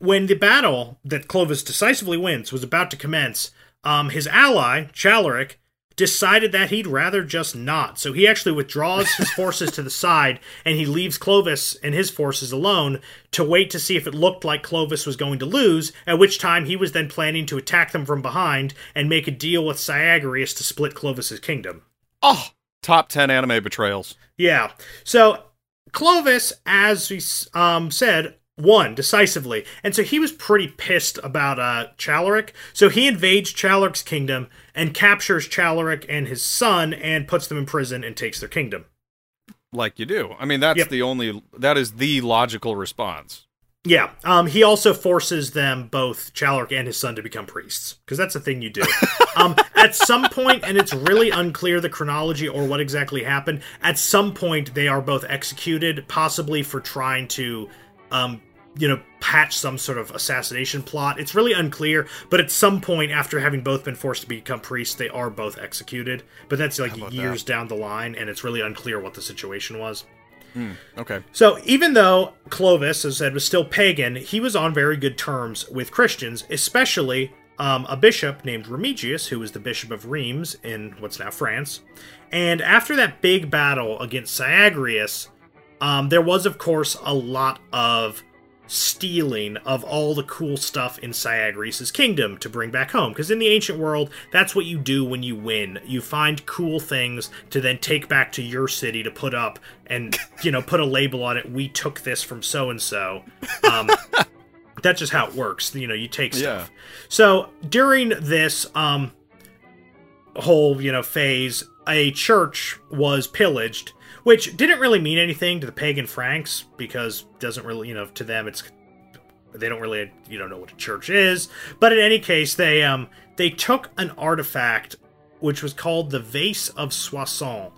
when the battle that Clovis decisively wins was about to commence, um, his ally, Chalaric, decided that he'd rather just not. So he actually withdraws his *laughs* forces to the side and he leaves Clovis and his forces alone to wait to see if it looked like Clovis was going to lose, at which time he was then planning to attack them from behind and make a deal with Syagrius to split Clovis's kingdom. Oh, top 10 anime betrayals. Yeah. So Clovis, as we um, said, won decisively, and so he was pretty pissed about uh, Chaleric. So he invades Chaleric's kingdom and captures Chaleric and his son and puts them in prison and takes their kingdom. Like you do. I mean, that's Yep. the only that is the logical response. Yeah. Um, he also forces them both, Chalric and his son, to become priests because that's a thing you do. *laughs* um, at some point, and it's really unclear the chronology or what exactly happened. At some point, they are both executed, possibly for trying to, um, you know, patch some sort of assassination plot. It's really unclear, but at some point, after having both been forced to become priests, they are both executed. But that's like years that? down the line, and it's really unclear what the situation was. Okay. So even though Clovis, as I said, was still pagan, he was on very good terms with Christians, especially um, a bishop named Remigius, who was the bishop of Reims in what's now France. And after that big battle against Syagrius, um, there was, of course, a lot of stealing of all the cool stuff in Syagrius' kingdom to bring back home. Because in the ancient world, that's what you do when you win. You find cool things to then take back to your city to put up and, you know, put a label on it. We took this from so and so. Um, *laughs* That's just how it works. You know, you take stuff. Yeah. So during this um, whole, you know, phase, a church was pillaged which didn't really mean anything to the pagan Franks because doesn't really, you know, to them it's they don't really you don't know what a church is. But in any case, they um they took an artifact which was called the Vase of Soissons.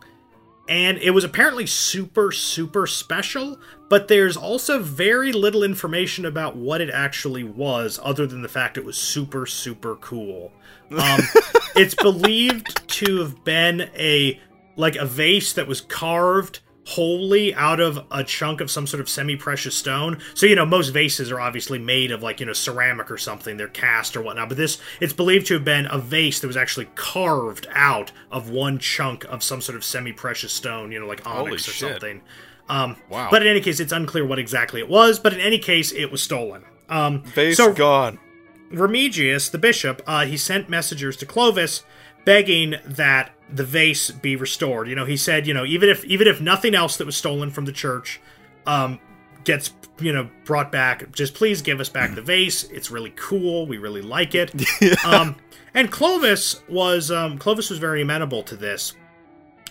And it was apparently super, super special, but there's also very little information about what it actually was, other than the fact it was super, super cool. Um, *laughs* it's believed to have been a like a vase that was carved wholly out of a chunk of some sort of semi-precious stone. So you know, most vases are obviously made of like you know ceramic or something. They're cast or whatnot. But this, it's believed to have been a vase that was actually carved out of one chunk of some sort of semi-precious stone. You know, like Holy onyx or shit. something. Um, Wow. But in any case, it's unclear what exactly it was. But in any case, it was stolen. Um, Base so gone. Remigius, the bishop, uh, he sent messengers to Clovis begging that the vase be restored. You know, he said, you know, even if even if nothing else that was stolen from the church um, gets you know brought back, just please give us back the *clears throat* vase. It's really cool. We really like it. *laughs* um, and Clovis was um, Clovis was very amenable to this,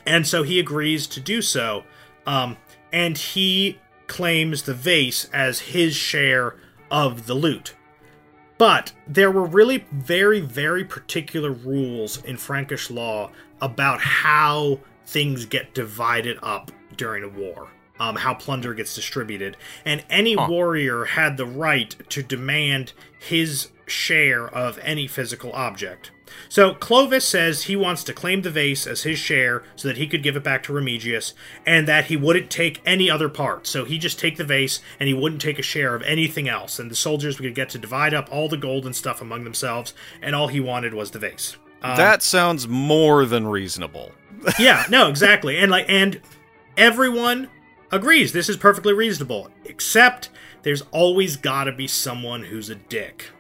and so he agrees to do so. Um, and he claims the vase as his share of the loot. But there were really very, very particular rules in Frankish law about how things get divided up during a war, um, how plunder gets distributed. And any warrior had the right to demand his share of any physical object. So Clovis says he wants to claim the vase as his share so that he could give it back to Remigius, and that he wouldn't take any other part. So he just take the vase and he wouldn't take a share of anything else. And the soldiers would get to divide up all the gold and stuff among themselves, and all he wanted was the vase. Um, that sounds more than reasonable. *laughs* yeah, no, exactly. And like and everyone agrees this is perfectly reasonable, except there's always got to be someone who's a dick.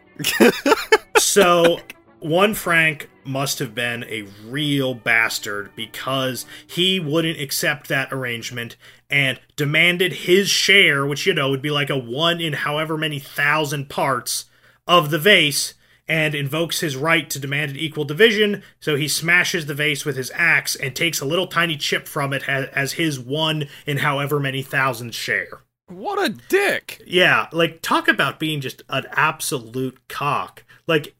*laughs* so, one Frank must have been a real bastard because he wouldn't accept that arrangement and demanded his share, which you know would be like a one in however many thousand parts of the vase and invokes his right to demand an equal division. So he smashes the vase with his axe and takes a little tiny chip from it as, as his one in however many thousand share. What a dick! Yeah, like talk about being just an absolute cock. Like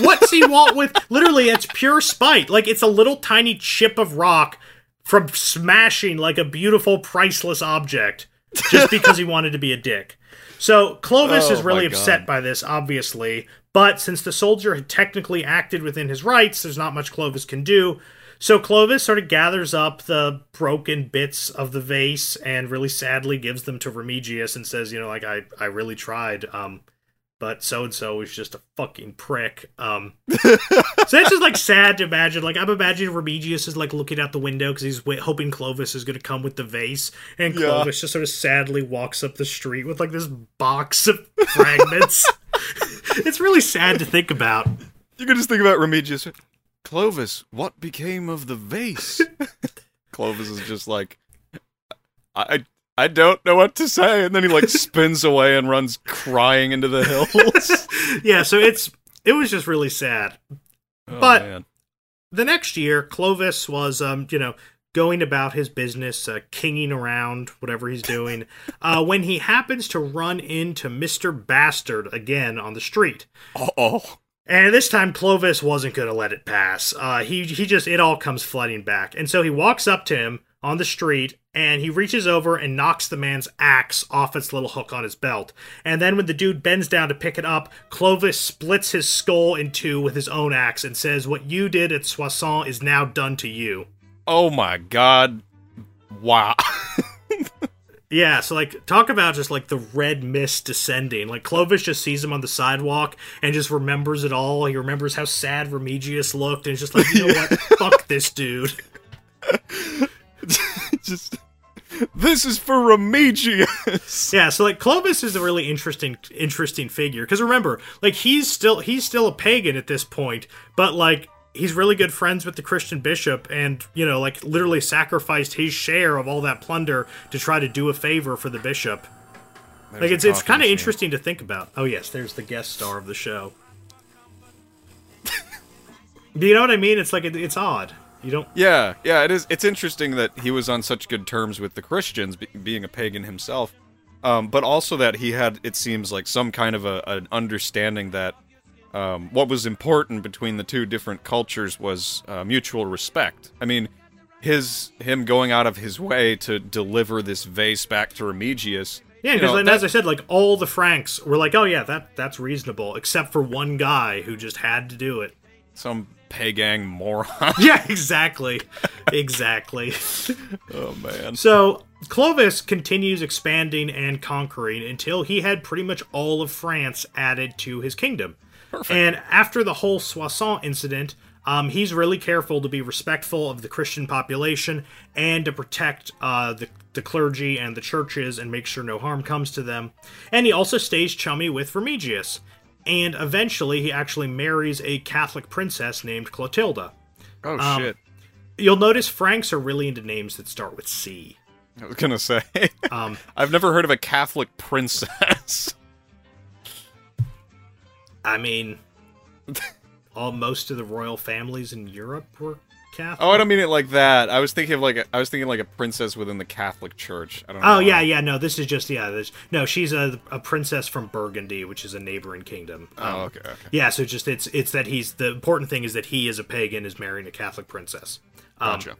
what's he want with *laughs* literally it's pure spite. Like it's a little tiny chip of rock from smashing like a beautiful priceless object just because he wanted to be a dick. So Clovis *laughs* Oh is really upset by this, obviously, but since the soldier had technically acted within his rights, there's not much Clovis can do. So Clovis sort of gathers up the broken bits of the vase and really sadly gives them to Remigius and says, you know, like I, I really tried, um, but so and so is just a fucking prick. Um, *laughs* so it's just like sad to imagine. Like I'm imagining Remigius is like looking out the window because he's w- hoping Clovis is going to come with the vase, and Yeah. Clovis just sort of sadly walks up the street with like this box of fragments. *laughs* it's really sad to think about. You can just think about Remigius. Clovis, what became of the vase? *laughs* Clovis is just like, I, I don't know what to say, and then he like spins away and runs crying into the hills. *laughs* Yeah, so it's it was just really sad. Oh, But- man. the next year, Clovis was, um, you know, going about his business, uh, kinging around, whatever he's doing, *laughs* uh, when he happens to run into Mr. Bastard again on the street. Oh, And this time Clovis wasn't going to let it pass. Uh, he he just it all comes flooding back, and so he walks up to him on the street and he reaches over and knocks the man's axe off its little hook on his belt. And then when the dude bends down to pick it up, Clovis splits his skull in two with his own axe and says, "What you did at Soissons is now done to you." oh my God! Wow. *laughs* Yeah, so like talk about just like the red mist descending. Like Clovis just sees him on the sidewalk and just remembers it all. He remembers how sad Remigius looked and is just like, you know what? *laughs* Fuck this dude. Just this is for Remigius. *laughs* Yeah, so like Clovis is a really interesting interesting figure because remember, like he's still he's still a pagan at this point, but like he's really good friends with the Christian bishop and, you know, like literally sacrificed his share of all that plunder to try to do a favor for the bishop. like it's it's kind of interesting to think about. Oh yes, there's the guest star of the show. Do *laughs* you know what I mean? It's like it, it's odd. You don't Yeah, yeah, it is. It's interesting that he was on such good terms with the Christians, be, being a pagan himself, um, but also that he had, it seems like, some kind of a, an understanding that um, what was important between the two different cultures was uh, mutual respect. I mean, his him going out of his way to deliver this vase back to Remigius. Yeah, you because know, that- as I said, like all the Franks were like, "Oh yeah, that that's reasonable," except for one guy who just had to do it. some pagang moron. *laughs* Yeah, exactly, exactly. *laughs* oh man. So Clovis continues expanding and conquering until he had pretty much all of France added to his kingdom. Perfect. And after the whole Soissons incident, um, he's really careful to be respectful of the Christian population and to protect uh, the, the clergy and the churches and make sure no harm comes to them. And he also stays chummy with Remigius. And eventually, he actually marries a Catholic princess named Clotilda. Oh Um, shit. You'll notice Franks are really into names that start with C. I was gonna say. Um, *laughs* I've never heard of a Catholic princess. I mean, *laughs* all most of the royal families in Europe were Catholic. Oh, I don't mean it like that. I was thinking of like a, I was thinking like a princess within the Catholic Church. I don't know. Oh yeah, yeah. No, this is just yeah. This, no, she's a, a princess from Burgundy, which is a neighboring kingdom. Um, Oh, okay, okay. Yeah, so just it's it's that he's the important thing is that he is a pagan is marrying a Catholic princess. Um, Gotcha.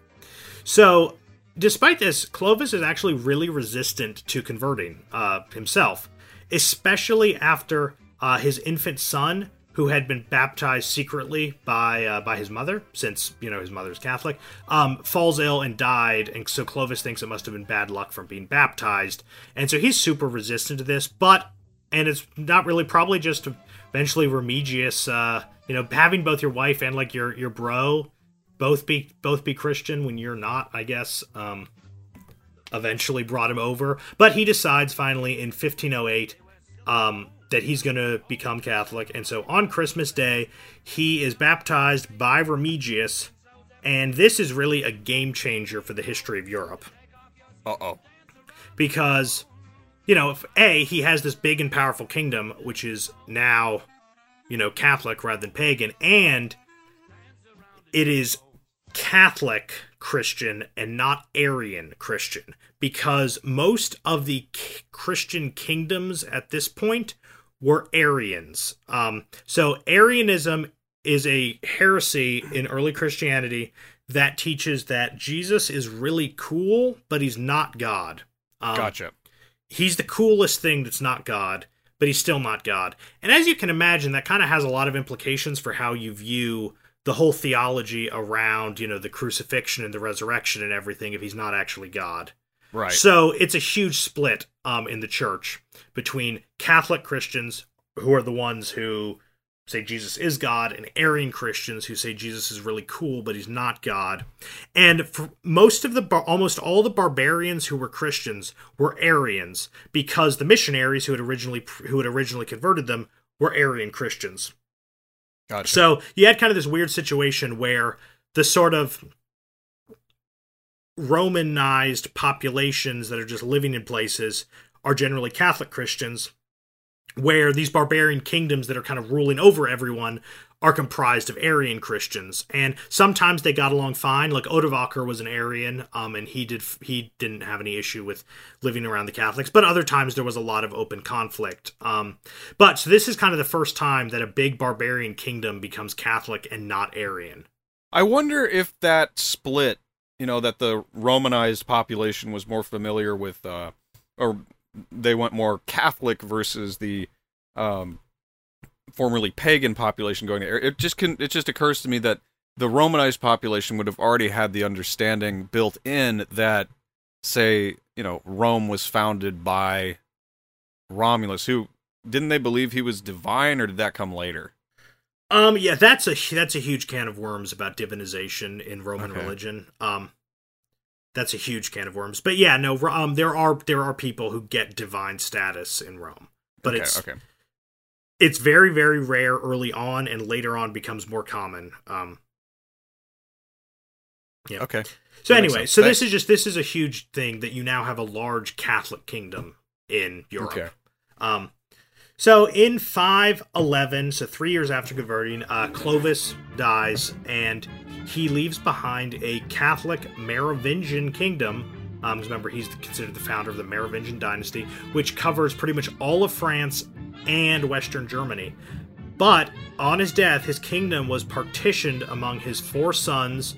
So, despite this, Clovis is actually really resistant to converting uh, himself, especially after uh, his infant son, who had been baptized secretly by uh, by his mother, since you know his mother's Catholic, um, falls ill and died, and so Clovis thinks it must have been bad luck from being baptized, and so he's super resistant to this. But and it's not really probably just eventually Remigius, uh, you know, having both your wife and like your your bro both be both be Christian when you're not, I guess. Um, eventually brought him over, but he decides finally in 1508 um, that he's going to become Catholic, and so on Christmas Day he is baptized by Remigius, and this is really a game changer for the history of Europe. Uh oh. because you know if a he has this big and powerful kingdom which is now you know catholic rather than pagan and it is catholic christian and not arian christian. Because most of the k- christian kingdoms at this point were arians um, so arianism is a heresy in early christianity that teaches that jesus is really cool but he's not god um, Gotcha. he's the coolest thing that's not God, but he's still not God. And as you can imagine, that kind of has a lot of implications for how you view the whole theology around, you know, the crucifixion and the resurrection and everything if he's not actually God. Right. So it's a huge split um, in the church between Catholic Christians, who are the ones who say Jesus is God, and Arian Christians who say Jesus is really cool, but he's not God. And for most of the, bar- almost all the barbarians who were Christians were Arians because the missionaries who had originally who had originally converted them were Arian Christians. gotcha. So you had kind of this weird situation where the sort of Romanized populations that are just living in places are generally Catholic Christians, where these barbarian kingdoms that are kind of ruling over everyone are comprised of Arian Christians, and sometimes they got along fine. Like Odovacar was an Arian, um, and he did he didn't have any issue with living around the Catholics. But other times there was a lot of open conflict. Um, but so this is kind of the first time that a big barbarian kingdom becomes Catholic and not Arian. I wonder if that split, you know, that the Romanized population was more familiar with, uh, or they went more Catholic versus the um, formerly pagan population going there. It just can. It just occurs to me that the Romanized population would have already had the understanding built in that, say, you know, Rome was founded by Romulus. Who didn't they believe he was divine, or did that come later? Um, yeah, that's a that's a huge can of worms about divinization in Roman Okay. religion. Um, that's a huge can of worms. But yeah, no, um, there are there are people who get divine status in Rome, but okay, it's okay. it's very very rare early on, and later on becomes more common. Um, Yeah. Okay. so That anyway, so Thanks. this is just this is a huge thing that you now have a large Catholic kingdom in Europe. Okay. Um, so in 511, so three years after converting, uh, Clovis dies and he leaves behind a Catholic Merovingian kingdom. Um, remember, he's considered the founder of the Merovingian dynasty, which covers pretty much all of France and Western Germany. But on his death, his kingdom was partitioned among his four sons,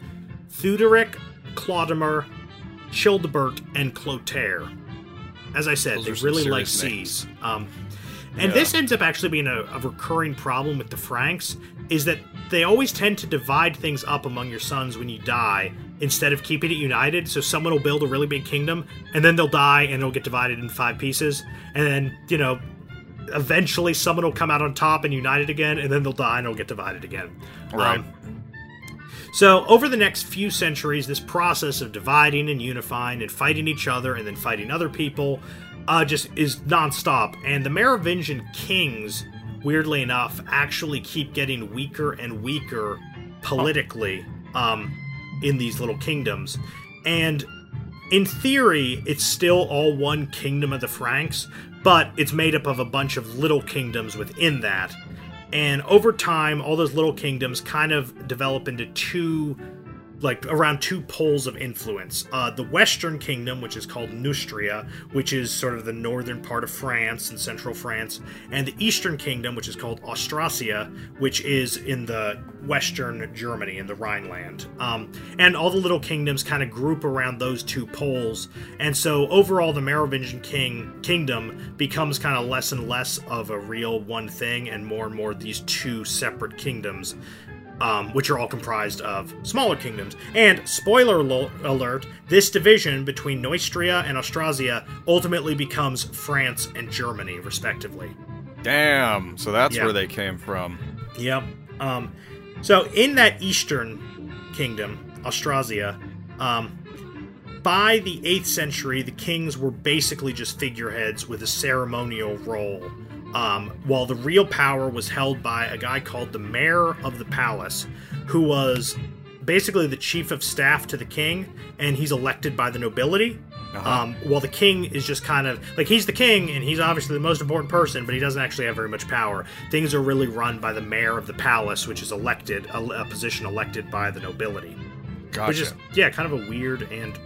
Theuderic, Clodomir, Childebert, and Clotaire. As I said, Those they really like names. C's. Um, and Yeah. this ends up actually being a, a recurring problem with the Franks, is that they always tend to divide things up among your sons when you die instead of keeping it united. So someone will build a really big kingdom, and then they'll die, and it'll get divided in five pieces, and then you know, eventually someone will come out on top and unite it again, and then they'll die and it'll get divided again. Right. Um, so, over the next few centuries, this process of dividing and unifying and fighting each other and then fighting other people uh, just is nonstop. And the Merovingian kings, weirdly enough, actually keep getting weaker and weaker politically um, in these little kingdoms. And in theory, it's still all one kingdom of the Franks, but it's made up of a bunch of little kingdoms within that. And over time, all those little kingdoms kind of develop into two, like around two poles of influence. Uh, the Western Kingdom, which is called Neustria, which is sort of the northern part of France and central France, and the Eastern Kingdom, which is called Austrasia, which is in the Western Germany in the Rhineland. Um, and all the little kingdoms kind of group around those two poles. And so overall, the Merovingian king kingdom becomes kind of less and less of a real one thing, and more and more these two separate kingdoms um, which are all comprised of smaller kingdoms. And spoiler lo- alert: this division between Neustria and Austrasia ultimately becomes France and Germany, respectively. Damn. So that's Yeah. where they came from. Yep. Um, so in that eastern kingdom, Austrasia, um, by the 8th century, the kings were basically just figureheads with a ceremonial role, um, while the real power was held by a guy called the Mayor of the Palace, who was basically the chief of staff to the king, and he's elected by the nobility. Uh-huh. Um, while the king is just kind of like he's the king and he's obviously the most important person, but he doesn't actually have very much power. Things are really run by the mayor of the palace, which is elected a, a position elected by the nobility, Gotcha. which is yeah, kind of a weird and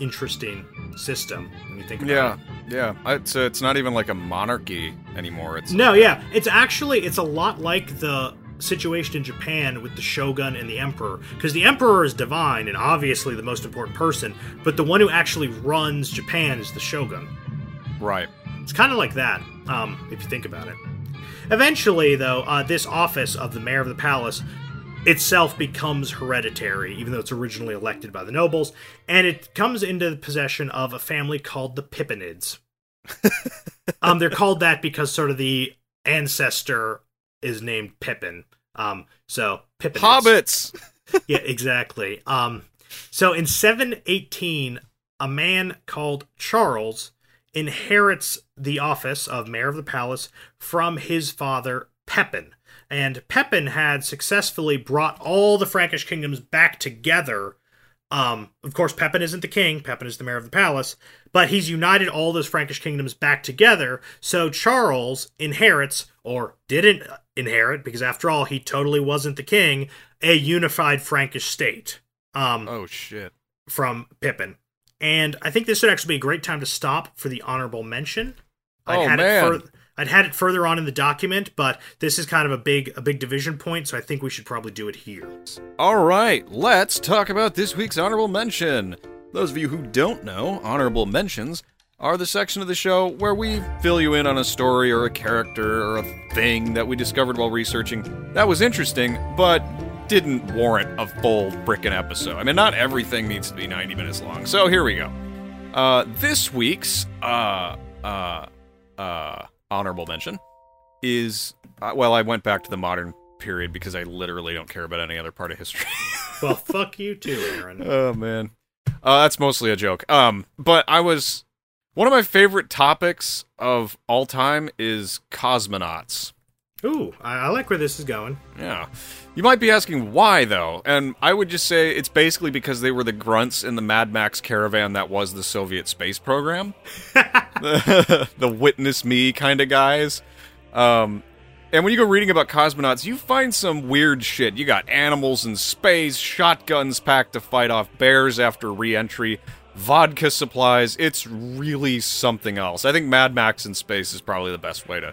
interesting system when you think about it. yeah. Yeah. I, so it's not even like a monarchy anymore. It's No, yeah, it's actually it's a lot like the situation in Japan with the shogun and the emperor because the emperor is divine and obviously the most important person, but the one who actually runs Japan is the shogun. right. It's kind of like that, um, if you think about it. Eventually, though, uh, this office of the mayor of the palace itself becomes hereditary, even though it's originally elected by the nobles, and it comes into the possession of a family called the Pippinids. *laughs* um, they're called that because sort of the ancestor is named Pippin. Um, so Pippinids Hobbits. *laughs* yeah, exactly. Um, so in 718, a man called Charles inherits the office of mayor of the palace from his father Pepin. And Pepin had successfully brought all the Frankish kingdoms back together Um, of course, Pepin isn't the king. Pepin is the mayor of the palace, but he's united all those Frankish kingdoms back together. So Charles inherits, or didn't inherit, because after all, he totally wasn't the king, a unified Frankish state. Um, Oh shit. from Pippin. And I think this would actually be a great time to stop for the honorable mention. I'd Oh, had man. It fur- I'd had it further on in the document, but this is kind of a big a big division point, so I think we should probably do it here. All right, let's talk about this week's honorable mention. Those of you who don't know, honorable mentions are the section of the show where we fill you in on a story or a character or a thing that we discovered while researching that was interesting, but didn't warrant a full frickin' episode. I mean, not everything needs to be 90 minutes long. So here we go. Uh, this week's uh, uh, uh, honorable mention is uh, well, I went back to the modern period because I literally don't care about any other part of history. *laughs* Well, fuck you too, Aaron. *laughs* oh man, uh, that's mostly a joke. Um, but I was one of my favorite topics of all time is cosmonauts. Ooh, I, I like where this is going. Yeah. You might be asking why, though, and I would just say it's basically because they were the grunts in the Mad Max caravan that was the Soviet space program. the, *laughs* *laughs* the witness me kind of guys. Um, and when you go reading about cosmonauts, you find some weird shit. You got animals in space, shotguns packed to fight off bears after re entry, vodka supplies. It's really something else. I think Mad Max in space is probably the best way to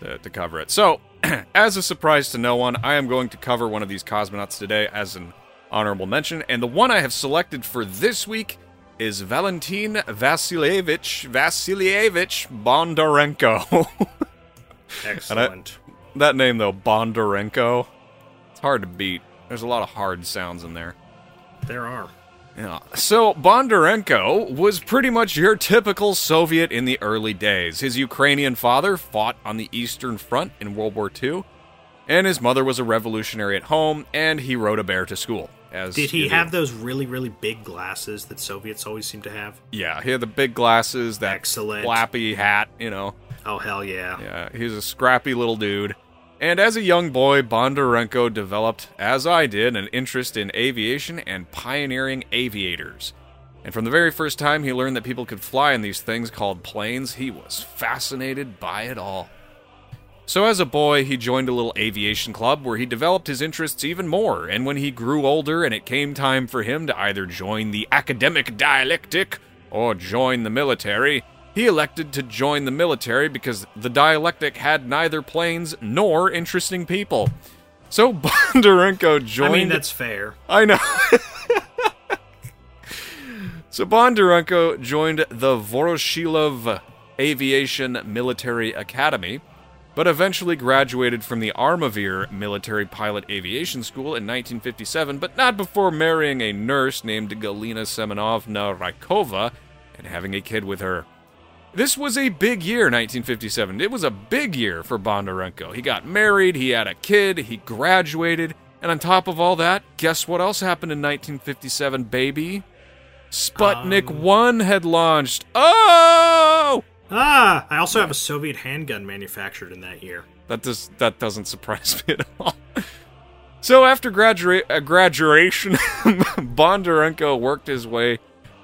to, to cover it. So, *clears throat* as a surprise to no one, I am going to cover one of these cosmonauts today as an honorable mention, and the one I have selected for this week is Valentin Vasilievich Vasilievich Bondarenko. *laughs* Excellent. that name though, Bondarenko, it's hard to beat. There's a lot of hard sounds in there. There are. Yeah. So Bondarenko was pretty much your typical Soviet in the early days. His Ukrainian father fought on the Eastern Front in World War II, and his mother was a revolutionary at home, and he rode a bear to school. As Did he have those really, really big glasses that Soviets always seem to have? Yeah, he had the big glasses, that Excellent. flappy hat, you know. Oh hell yeah! Yeah, he's a scrappy little dude. And as a young boy, Bondarenko developed, as I did, an interest in aviation and pioneering aviators. And from the very first time he learned that people could fly in these things called planes, he was fascinated by it all. So, as a boy, he joined a little aviation club where he developed his interests even more. And when he grew older and it came time for him to either join the academic dialectic or join the military, he elected to join the military because the dialectic had neither planes nor interesting people. So *laughs* Bondarenko joined. I mean, that's fair. I know. *laughs* so Bondarenko joined the Voroshilov Aviation Military Academy, but eventually graduated from the Armavir Military Pilot Aviation School in 1957, but not before marrying a nurse named Galina Semenovna Rykova and having a kid with her. This was a big year, 1957. It was a big year for Bondarenko. He got married, he had a kid, he graduated, and on top of all that, guess what else happened in 1957, baby? Sputnik 1 had launched. Oh! Ah, I also have a Soviet handgun manufactured in that year. That does that doesn't surprise *laughs* me at all. So after gradua- uh, graduation, *laughs* Bondarenko worked his way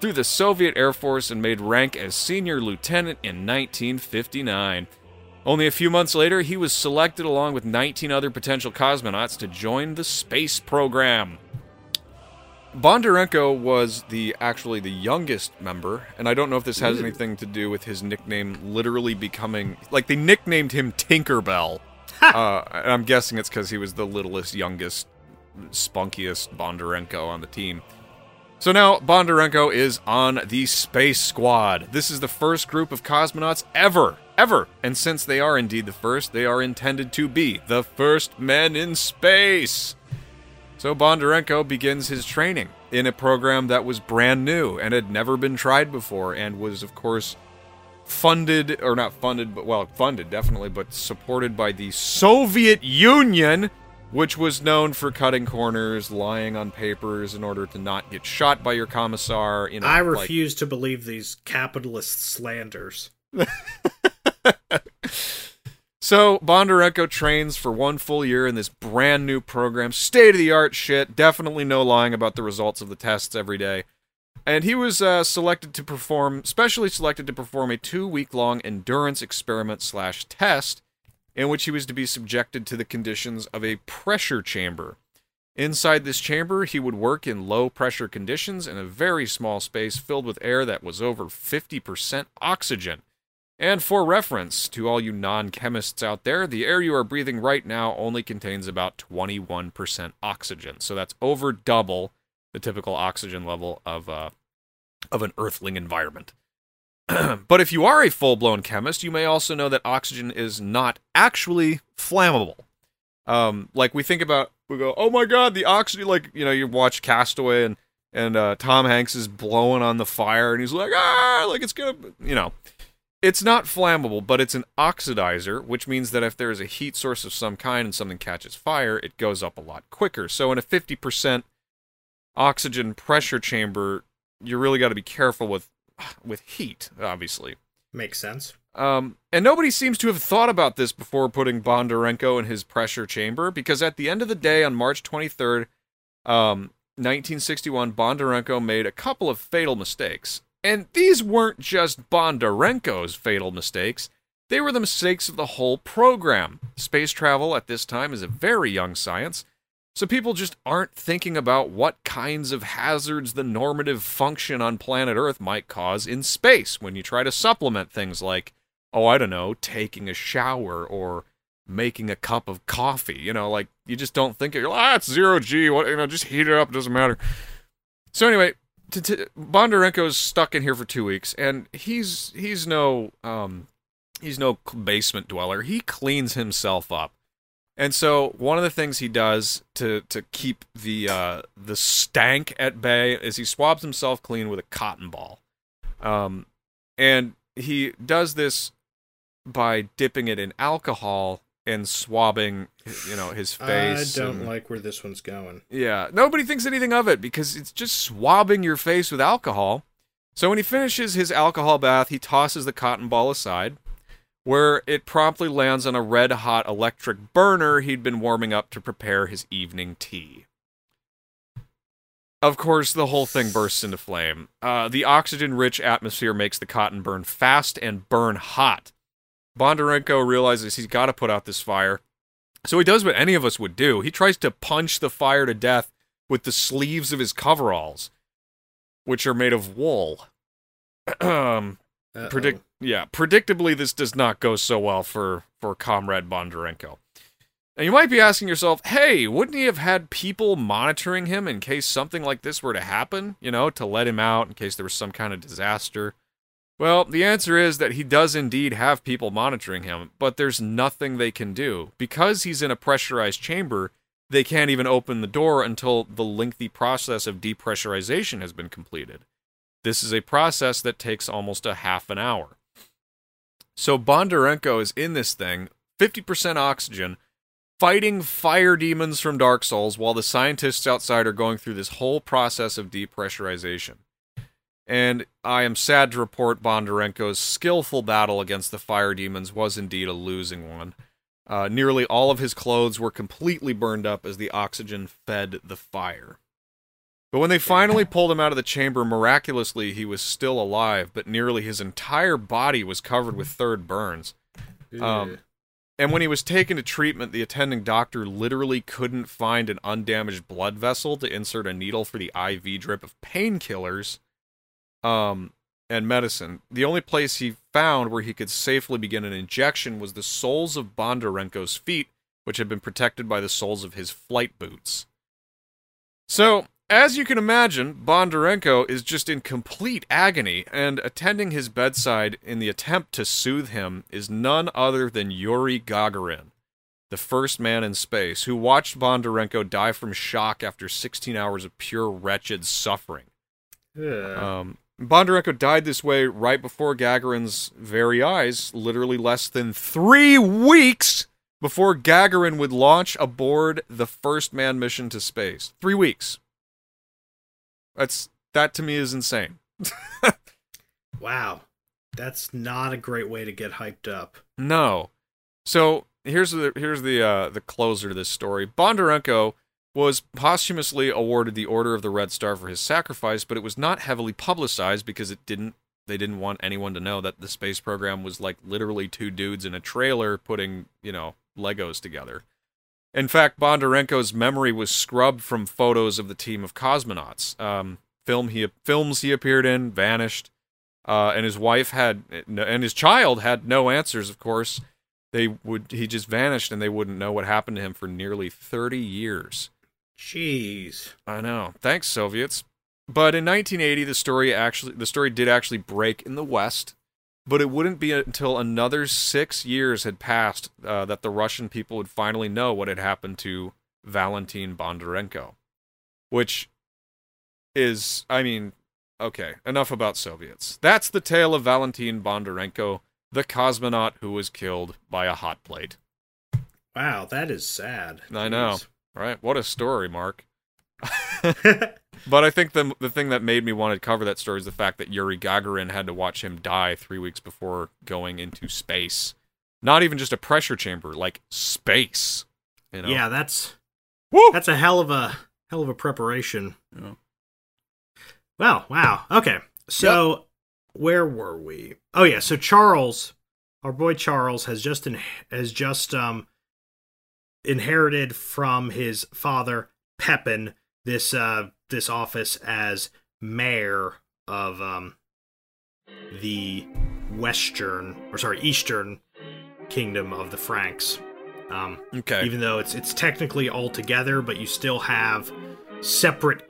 through the Soviet Air Force and made rank as senior lieutenant in 1959. Only a few months later, he was selected along with 19 other potential cosmonauts to join the space program. Bondarenko was the actually the youngest member, and I don't know if this has anything to do with his nickname literally becoming like they nicknamed him Tinkerbell. *laughs* uh, and I'm guessing it's because he was the littlest, youngest, spunkiest Bondarenko on the team. So now Bondarenko is on the Space Squad. This is the first group of cosmonauts ever, ever. And since they are indeed the first, they are intended to be the first men in space. So Bondarenko begins his training in a program that was brand new and had never been tried before and was, of course, funded, or not funded, but, well, funded definitely, but supported by the Soviet Union, which was known for cutting corners, lying on papers in order to not get shot by your commissar. You know, I like- refuse to believe these capitalist slanders. *laughs* So Bondarenko trains for one full year in this brand new program, state of the art shit. Definitely no lying about the results of the tests every day. And he was uh, selected to perform, specially selected to perform a two week long endurance experiment slash test, in which he was to be subjected to the conditions of a pressure chamber. Inside this chamber, he would work in low pressure conditions in a very small space filled with air that was over 50% oxygen. And for reference to all you non chemists out there, the air you are breathing right now only contains about 21% oxygen. So that's over double the typical oxygen level of, uh, of an earthling environment. *clears throat* but if you are a full blown chemist, you may also know that oxygen is not actually flammable. Um, like we think about, we go, oh my god, the oxygen, like, you know, you watch Castaway and, and uh, Tom Hanks is blowing on the fire and he's like, ah, like it's gonna, you know it's not flammable, but it's an oxidizer, which means that if there is a heat source of some kind and something catches fire, it goes up a lot quicker. So in a 50% oxygen pressure chamber, you really got to be careful with with heat, obviously. Makes sense. Um, and nobody seems to have thought about this before putting Bondarenko in his pressure chamber, because at the end of the day, on March 23rd, um, 1961, Bondarenko made a couple of fatal mistakes. And these weren't just Bondarenko's fatal mistakes, they were the mistakes of the whole program. Space travel at this time is a very young science, so people just aren't thinking about what kinds of hazards the normative function on planet Earth might cause in space when you try to supplement things like, oh, I don't know, taking a shower or making a cup of coffee. You know, like you just don't think it. You're like, ah, it's zero G. What you know, just heat it up. It doesn't matter. So anyway, to, to, Bondarenko's stuck in here for two weeks, and he's he's no um he's no basement dweller. He cleans himself up, and so one of the things he does to to keep the uh, the stank at bay is he swabs himself clean with a cotton ball, um, and he does this by dipping it in alcohol and swabbing you know his face I don't and, like where this one's going. yeah. Nobody thinks anything of it because it's just swabbing your face with alcohol. So when he finishes his alcohol bath he tosses the cotton ball aside where it promptly lands on a red hot electric burner he'd been warming up to prepare his evening tea of course, the whole thing bursts into flame. Uh, the oxygen rich atmosphere makes the cotton burn fast and burn hot. Bondarenko realizes he's got to put out this fire. So he does what any of us would do. He tries to punch the fire to death with the sleeves of his coveralls, which are made of wool. *clears throat* um, predict yeah, predictably this does not go so well for for Comrade Bondarenko. And you might be asking yourself, "Hey, wouldn't he have had people monitoring him in case something like this were to happen, you know, to let him out in case there was some kind of disaster?" Well, the answer is that he does indeed have people monitoring him, but there's nothing they can do. Because he's in a pressurized chamber, they can't even open the door until the lengthy process of depressurization has been completed. This is a process that takes almost a half an hour. So Bondarenko is in this thing, 50% oxygen, fighting fire demons from Dark Souls while the scientists outside are going through this whole process of depressurization. And I am sad to report Bondarenko's skillful battle against the fire demons was indeed a losing one. Uh, nearly all of his clothes were completely burned up as the oxygen fed the fire. But when they finally pulled him out of the chamber, miraculously he was still alive, but nearly his entire body was covered with third burns. Um, and when he was taken to treatment, the attending doctor literally couldn't find an undamaged blood vessel to insert a needle for the IV drip of painkillers um, and medicine. The only place he found where he could safely begin an injection was the soles of Bondarenko's feet, which had been protected by the soles of his flight boots. So, as you can imagine, Bondarenko is just in complete agony, and attending his bedside in the attempt to soothe him is none other than Yuri Gagarin, the first man in space, who watched Bondarenko die from shock after 16 hours of pure wretched suffering. Ugh. Um, Bondarenko died this way right before Gagarin's very eyes, literally less than three weeks before Gagarin would launch aboard the first man mission to space. Three weeks. That's that to me is insane. *laughs* wow, that's not a great way to get hyped up. No. So here's the here's the uh, the closer to this story. Bondarenko was posthumously awarded the Order of the Red Star for his sacrifice, but it was not heavily publicized because it didn't they didn't want anyone to know that the space program was like literally two dudes in a trailer putting, you know, Legos together. In fact, Bondarenko's memory was scrubbed from photos of the team of cosmonauts. Um, film he films he appeared in vanished, uh, and his wife had and his child had no answers. Of course, they would he just vanished, and they wouldn't know what happened to him for nearly thirty years. Jeez. I know. Thanks, Soviets. But in 1980, the story actually the story did actually break in the West, but it wouldn't be until another six years had passed uh, that the Russian people would finally know what had happened to Valentin Bondarenko, which is, I mean, okay, enough about Soviets. That's the tale of Valentin Bondarenko, the cosmonaut who was killed by a hot plate. Wow, that is sad. I know, right? What a story, Mark. *laughs* *laughs* but I think the the thing that made me want to cover that story is the fact that Yuri Gagarin had to watch him die three weeks before going into space. Not even just a pressure chamber, like space. You know? Yeah, that's Woo! that's a hell of a hell of a preparation. Yeah. Well, wow. Okay. So where were we? Oh yeah, so Charles, our boy Charles has just in, has just um inherited from his father Pepin this uh this office as mayor of um the western or sorry eastern kingdom of the Franks. Um, Okay. even though it's it's technically all together, but you still have separate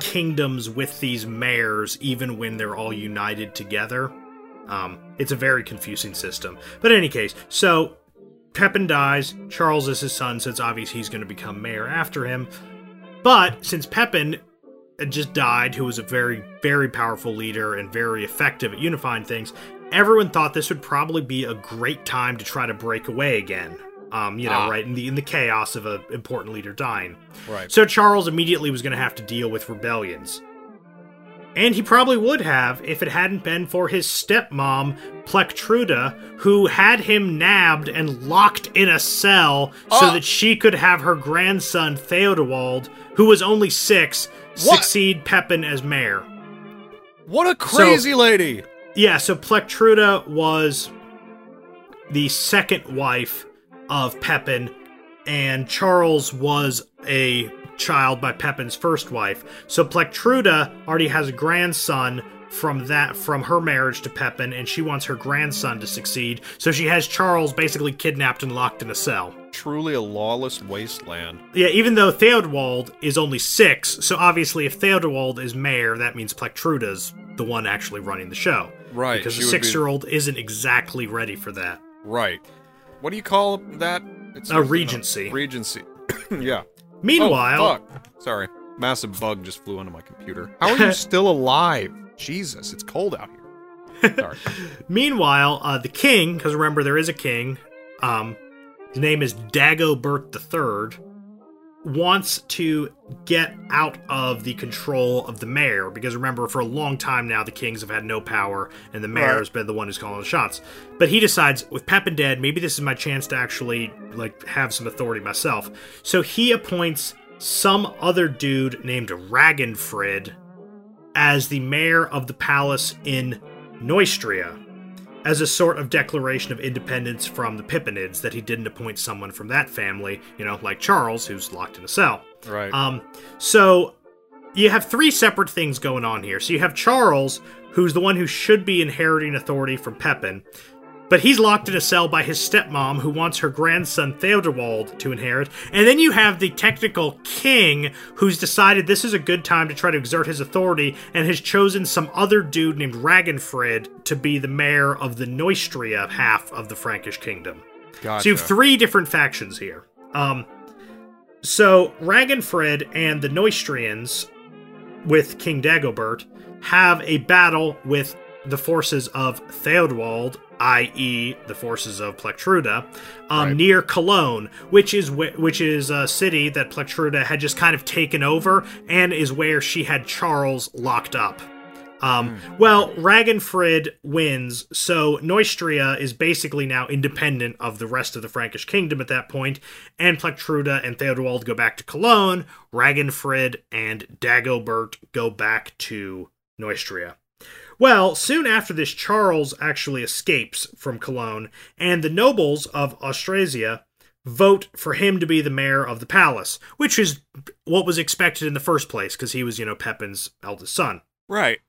kingdoms with these mayors, even when they're all united together. Um, it's a very confusing system. But in any case, so Pepin dies. Charles is his son, so it's obvious he's going to become mayor after him. But since Pepin had just died, who was a very, very powerful leader and very effective at unifying things, everyone thought this would probably be a great time to try to break away again. Um, you know, Ah. right in the in the chaos of an important leader dying. right. So Charles immediately was going to have to deal with rebellions. And he probably would have if it hadn't been for his stepmom, Plectruda, who had him nabbed and locked in a cell so Oh. that she could have her grandson, Theodowald, who was only six, What? succeed Pepin as mayor. What a crazy lady! Yeah, so Plectruda was the second wife of Pepin, and Charles was a child by Pepin's first wife. So Plectruda already has a grandson from that from her marriage to Pepin, and she wants her grandson to succeed. So she has Charles basically kidnapped and locked in a cell. Truly a lawless wasteland. Yeah, even though Theodwald is only six, so obviously if Theodwald is mayor, that means Plectruda's the one actually running the show. Right. Because she the six year old isn't exactly ready for that. Right. What do you call that? It's A regency. Regency. *coughs* yeah. Meanwhile, Oh, fuck. Sorry. Massive bug just flew onto my computer. How are you *laughs* still alive? Jesus, it's cold out here. Sorry. *laughs* meanwhile, uh, the king, because remember there is a king, um, his name is Dagobert III, wants to get out of the control of the mayor because remember for a long time now the kings have had no power and the mayor Right. has been the one who's calling the shots. But he decides with pepin dead maybe this is my chance to actually like have some authority myself. So he appoints some other dude named ragenfrid as the mayor of the palace in neustria as a sort of declaration of independence from the Pippinids that he didn't appoint someone from that family, you know, like Charles, who's locked in a cell. Right. Um, so you have three separate things going on here. So you have Charles, who's the one who should be inheriting authority from Pepin, but he's locked in a cell by his stepmom, who wants her grandson Theodowald to inherit. And then you have the technical king, who's decided this is a good time to try to exert his authority and has chosen some other dude named Ragenfrid to be the mayor of the Neustria half of the Frankish kingdom. gotcha. So you have three different factions here. Um, so Ragenfrid and the Neustrians, with King Dagobert, have a battle with the forces of Theodwald, i.e., the forces of Plectruda, um, Right. near Cologne, which is wh- which is a city that Plectruda had just kind of taken over, and is where she had Charles locked up. Um, Well, Ragenfrid wins, so Neustria is basically now independent of the rest of the Frankish kingdom at that point, and Plectruda and Theodwald go back to Cologne, Ragenfrid and Dagobert go back to Neustria. Well, soon after this, Charles actually escapes from Cologne, and the nobles of Austrasia vote for him to be the mayor of the palace, which is what was expected in the first place, because he was, you know, Pepin's eldest son. Right.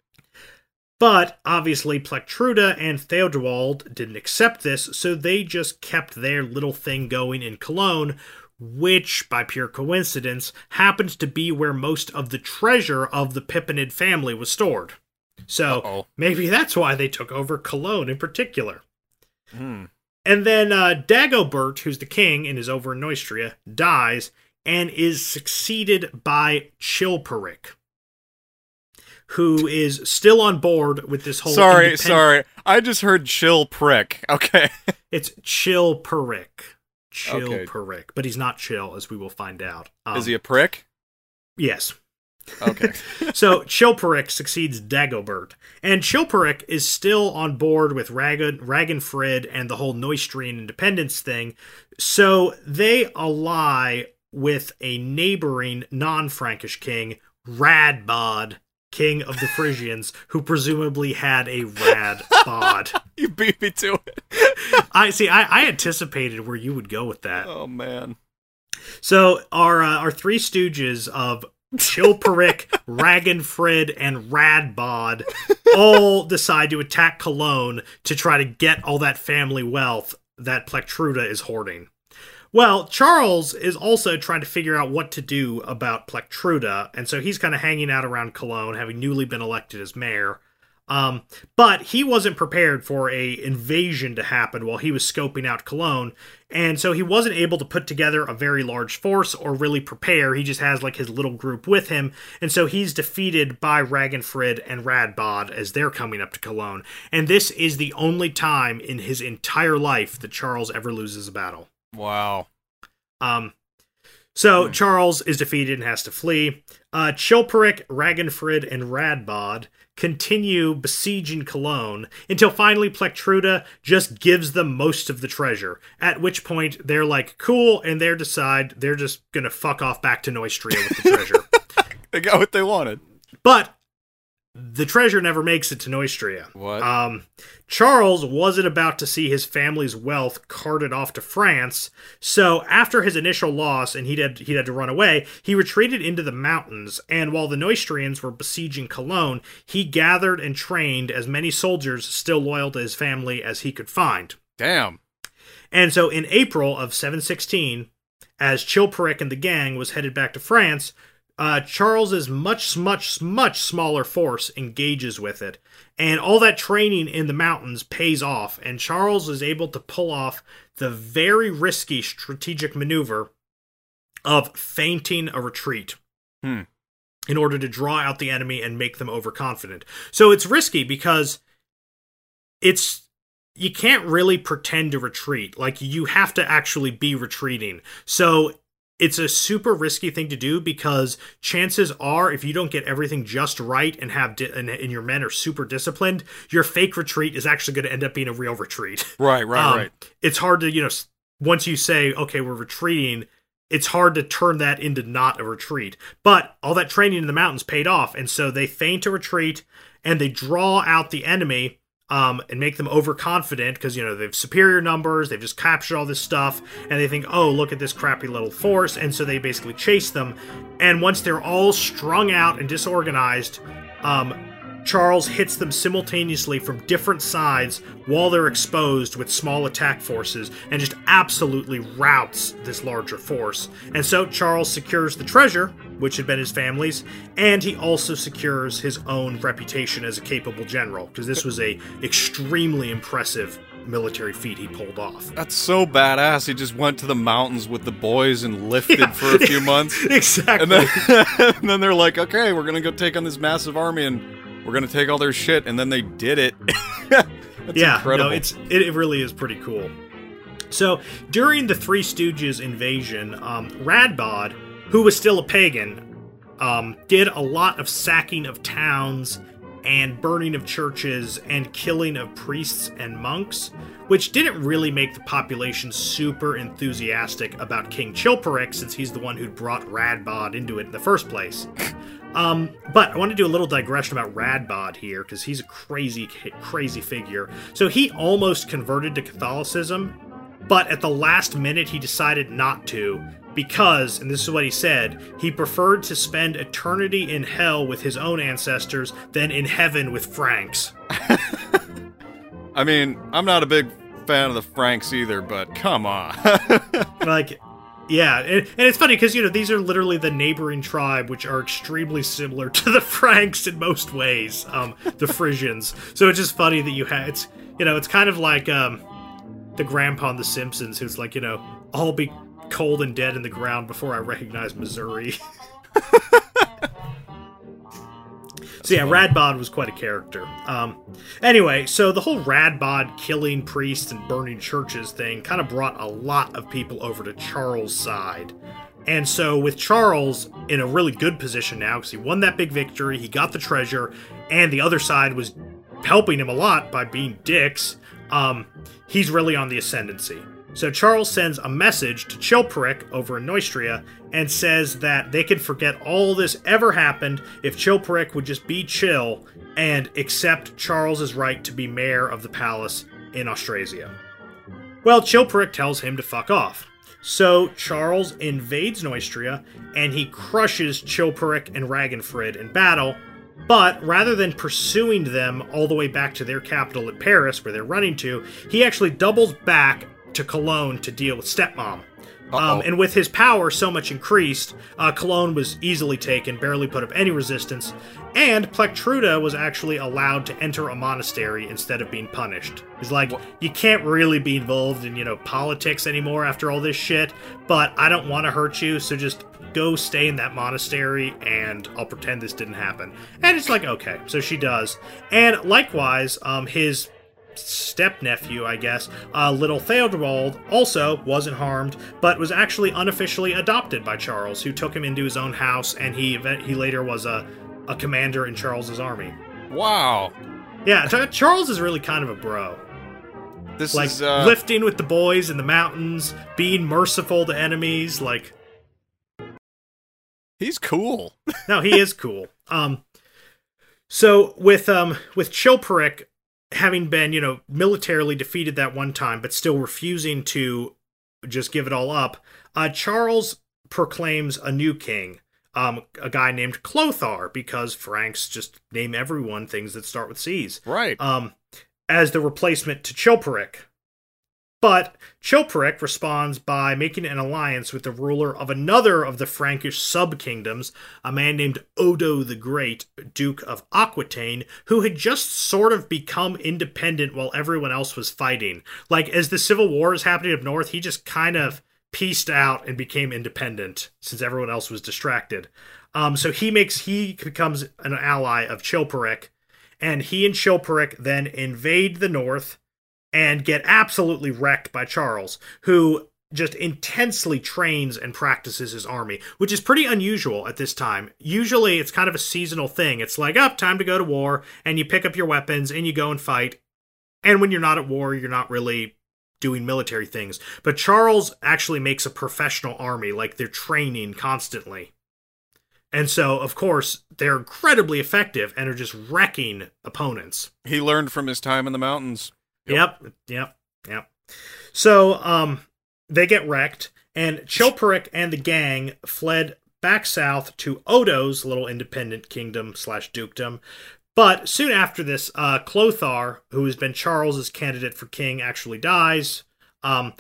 But obviously, Plectruda and Theodowald didn't accept this, so they just kept their little thing going in Cologne, which, by pure coincidence, happened to be where most of the treasure of the Pippinid family was stored. So Uh-oh. maybe that's why they took over Cologne in particular. Hmm. And then uh, Dagobert, who's the king and is over in Neustria, dies and is succeeded by Chilperic, who is still on board with this whole. Sorry, independ- sorry. I just heard chill prick. *laughs* Okay. It's Chilperic. Chilperic. But he's not chill, as we will find out. Um, Is he a prick? Yes. Okay. *laughs* so Chilperic succeeds Dagobert, and Chilperic is still on board with Rag- Ragenfrid and the whole Neustrian independence thing. So they ally with a neighboring non-Frankish king, Radbod, king of the Frisians, *laughs* who presumably had a rad bod. *laughs* you beat me to it. I see. I, I anticipated where you would go with that. Oh man. So our uh, our three stooges of Chilperic, Ragenfrid, and Radbod all decide to attack Cologne to try to get all that family wealth that Plectruda is hoarding. Well, Charles is also trying to figure out what to do about Plectruda, and so he's kind of hanging out around Cologne, having newly been elected as mayor. Um, but he wasn't prepared for a invasion to happen while he was scoping out Cologne, and so he wasn't able to put together a very large force or really prepare. He just has like his little group with him, and so he's defeated by Ragenfrid and Radbod as they're coming up to Cologne. And this is the only time in his entire life that Charles ever loses a battle. Wow. Um, so Charles is defeated and has to flee. Uh, Chilperic, Ragenfrid, and Radbod continue besieging Cologne until finally Plectruda just gives them most of the treasure. At which point they're like, cool, and they decide they're just gonna fuck off back to Neustria with the treasure. *laughs* They got what they wanted. but the treasure never makes it to Neustria. What? Um, Charles wasn't about to see his family's wealth carted off to France, so after his initial loss and he'd had, he'd had to run away, he retreated into the mountains, and while the Neustrians were besieging Cologne, he gathered and trained as many soldiers still loyal to his family as he could find. Damn. And so in April of 716, as Chilperic and the gang was headed back to France, uh, Charles's much, much, much smaller force engages with it. And all that training in the mountains pays off, and Charles is able to pull off the very risky strategic maneuver of feinting a retreat. Hmm. In order to draw out the enemy and make them overconfident. So it's risky because it's you can't really pretend to retreat. Like you have to actually be retreating. So it's a super risky thing to do because chances are if you don't get everything just right and have di- and, and your men are super disciplined, your fake retreat is actually going to end up being a real retreat. *laughs* Right, right, Um, right. It's hard to, you know, once you say, okay, we're retreating, it's hard to turn that into not a retreat. But all that training in the mountains paid off. And so they feint a retreat and they draw out the enemy um, and make them overconfident because, you know, they've superior numbers, they've just captured all this stuff, and they think, oh, look at this crappy little force. And so they basically chase them. And once they're all strung out and disorganized, um, Charles hits them simultaneously from different sides while they're exposed with small attack forces and just absolutely routs this larger force. And so Charles secures the treasure, which had been his family's, and he also secures his own reputation as a capable general because this was a extremely impressive military feat he pulled off. That's so badass. He just went to the mountains with the boys and *laughs* lifted Yeah. for a few months. *laughs* exactly. And then, *laughs* and then they're like, okay, we're gonna go take on this massive army and we're gonna take all their shit. And then they did it. *laughs* That's yeah, incredible. no, it's it, it really is pretty cool. So during the Three Stooges invasion, um, Radbod, who was still a pagan, um, did a lot of sacking of towns and burning of churches and killing of priests and monks, which didn't really make the population super enthusiastic about King Chilperic since he's the one who'd brought Radbod into it in the first place. *laughs* Um, but I want to do a little digression about Radbod here because he's a crazy, crazy figure. So he almost converted to Catholicism, but at the last minute he decided not to because, and this is what he said, he preferred to spend eternity in hell with his own ancestors than in heaven with Franks. *laughs* I mean, I'm not a big fan of the Franks either, but come on. *laughs* like, yeah, and, it's funny because you know these are literally the neighboring tribe, which are extremely similar *laughs* to the Franks in most ways, um, the Frisians. So it's just funny that you had, it's you know it's kind of like um, the grandpa on The Simpsons, who's like you know I'll be cold and dead in the ground before I recognize Missouri. *laughs* *laughs* so yeah, Radbod was quite a character. Um, anyway, so the whole Radbod killing priests and burning churches thing kind of brought a lot of people over to Charles' side. And so, with Charles in a really good position now, because he won that big victory, he got the treasure, and the other side was helping him a lot by being dicks, um, he's really on the ascendancy. So Charles sends a message to Chilperic over in Neustria and says that they can forget all this ever happened if Chilperic would just be chill and accept Charles's right to be mayor of the palace in Austrasia. Well, Chilperic tells him to fuck off. So Charles invades Neustria and he crushes Chilperic and Ragenfrid in battle. But rather than pursuing them all the way back to their capital at Paris, where they're running to, he actually doubles back to Cologne to deal with Stepmom. Um, and with his power so much increased, uh, Cologne was easily taken, barely put up any resistance, and Plectruda was actually allowed to enter a monastery instead of being punished. He's like, what? you can't really be involved in, you know, politics anymore after all this shit, but I don't want to hurt you, so just go stay in that monastery and I'll pretend this didn't happen. And it's like, okay, so she does. And likewise, um, his step nephew, I guess, uh, little Theodebald, also wasn't harmed, but was actually unofficially adopted by Charles, who took him into his own house, and he he later was a, a commander in Charles's army. Wow. Yeah, Charles is really kind of a bro. This like is uh... lifting with the boys in the mountains, being merciful to enemies, like He's cool. *laughs* no, he is cool. Um so with um with Chilperic, having been, you know, militarily defeated that one time, but still refusing to just give it all up, uh, Charles proclaims a new king, um, a guy named Clothar, because Franks just name everyone things that start with C's. Right. Um, as the replacement to Chilperic. But Chilperic responds by making an alliance with the ruler of another of the Frankish sub-kingdoms, a man named Odo the Great, Duke of Aquitaine, who had just sort of become independent while everyone else was fighting. Like, as the civil war is happening up north, he just kind of pieced out and became independent since everyone else was distracted. Um, so he makes he becomes an ally of Chilperic, and he and Chilperic then invade the north and get absolutely wrecked by Charles, who just intensely trains and practices his army, which is pretty unusual at this time. Usually it's kind of a seasonal thing. It's like, up, oh, time to go to war, and you pick up your weapons and you go and fight. And when you're not at war, you're not really doing military things. But Charles actually makes a professional army, like they're training constantly. And so, of course, they're incredibly effective and are just wrecking opponents. He learned from his time in the mountains. Yep. yep, yep. So, um, they get wrecked, and Chilperic and the gang fled back south to Odo's little independent kingdom slash dukedom. But soon after this, uh, Clothar, who has been Charles's candidate for king, actually dies. Um,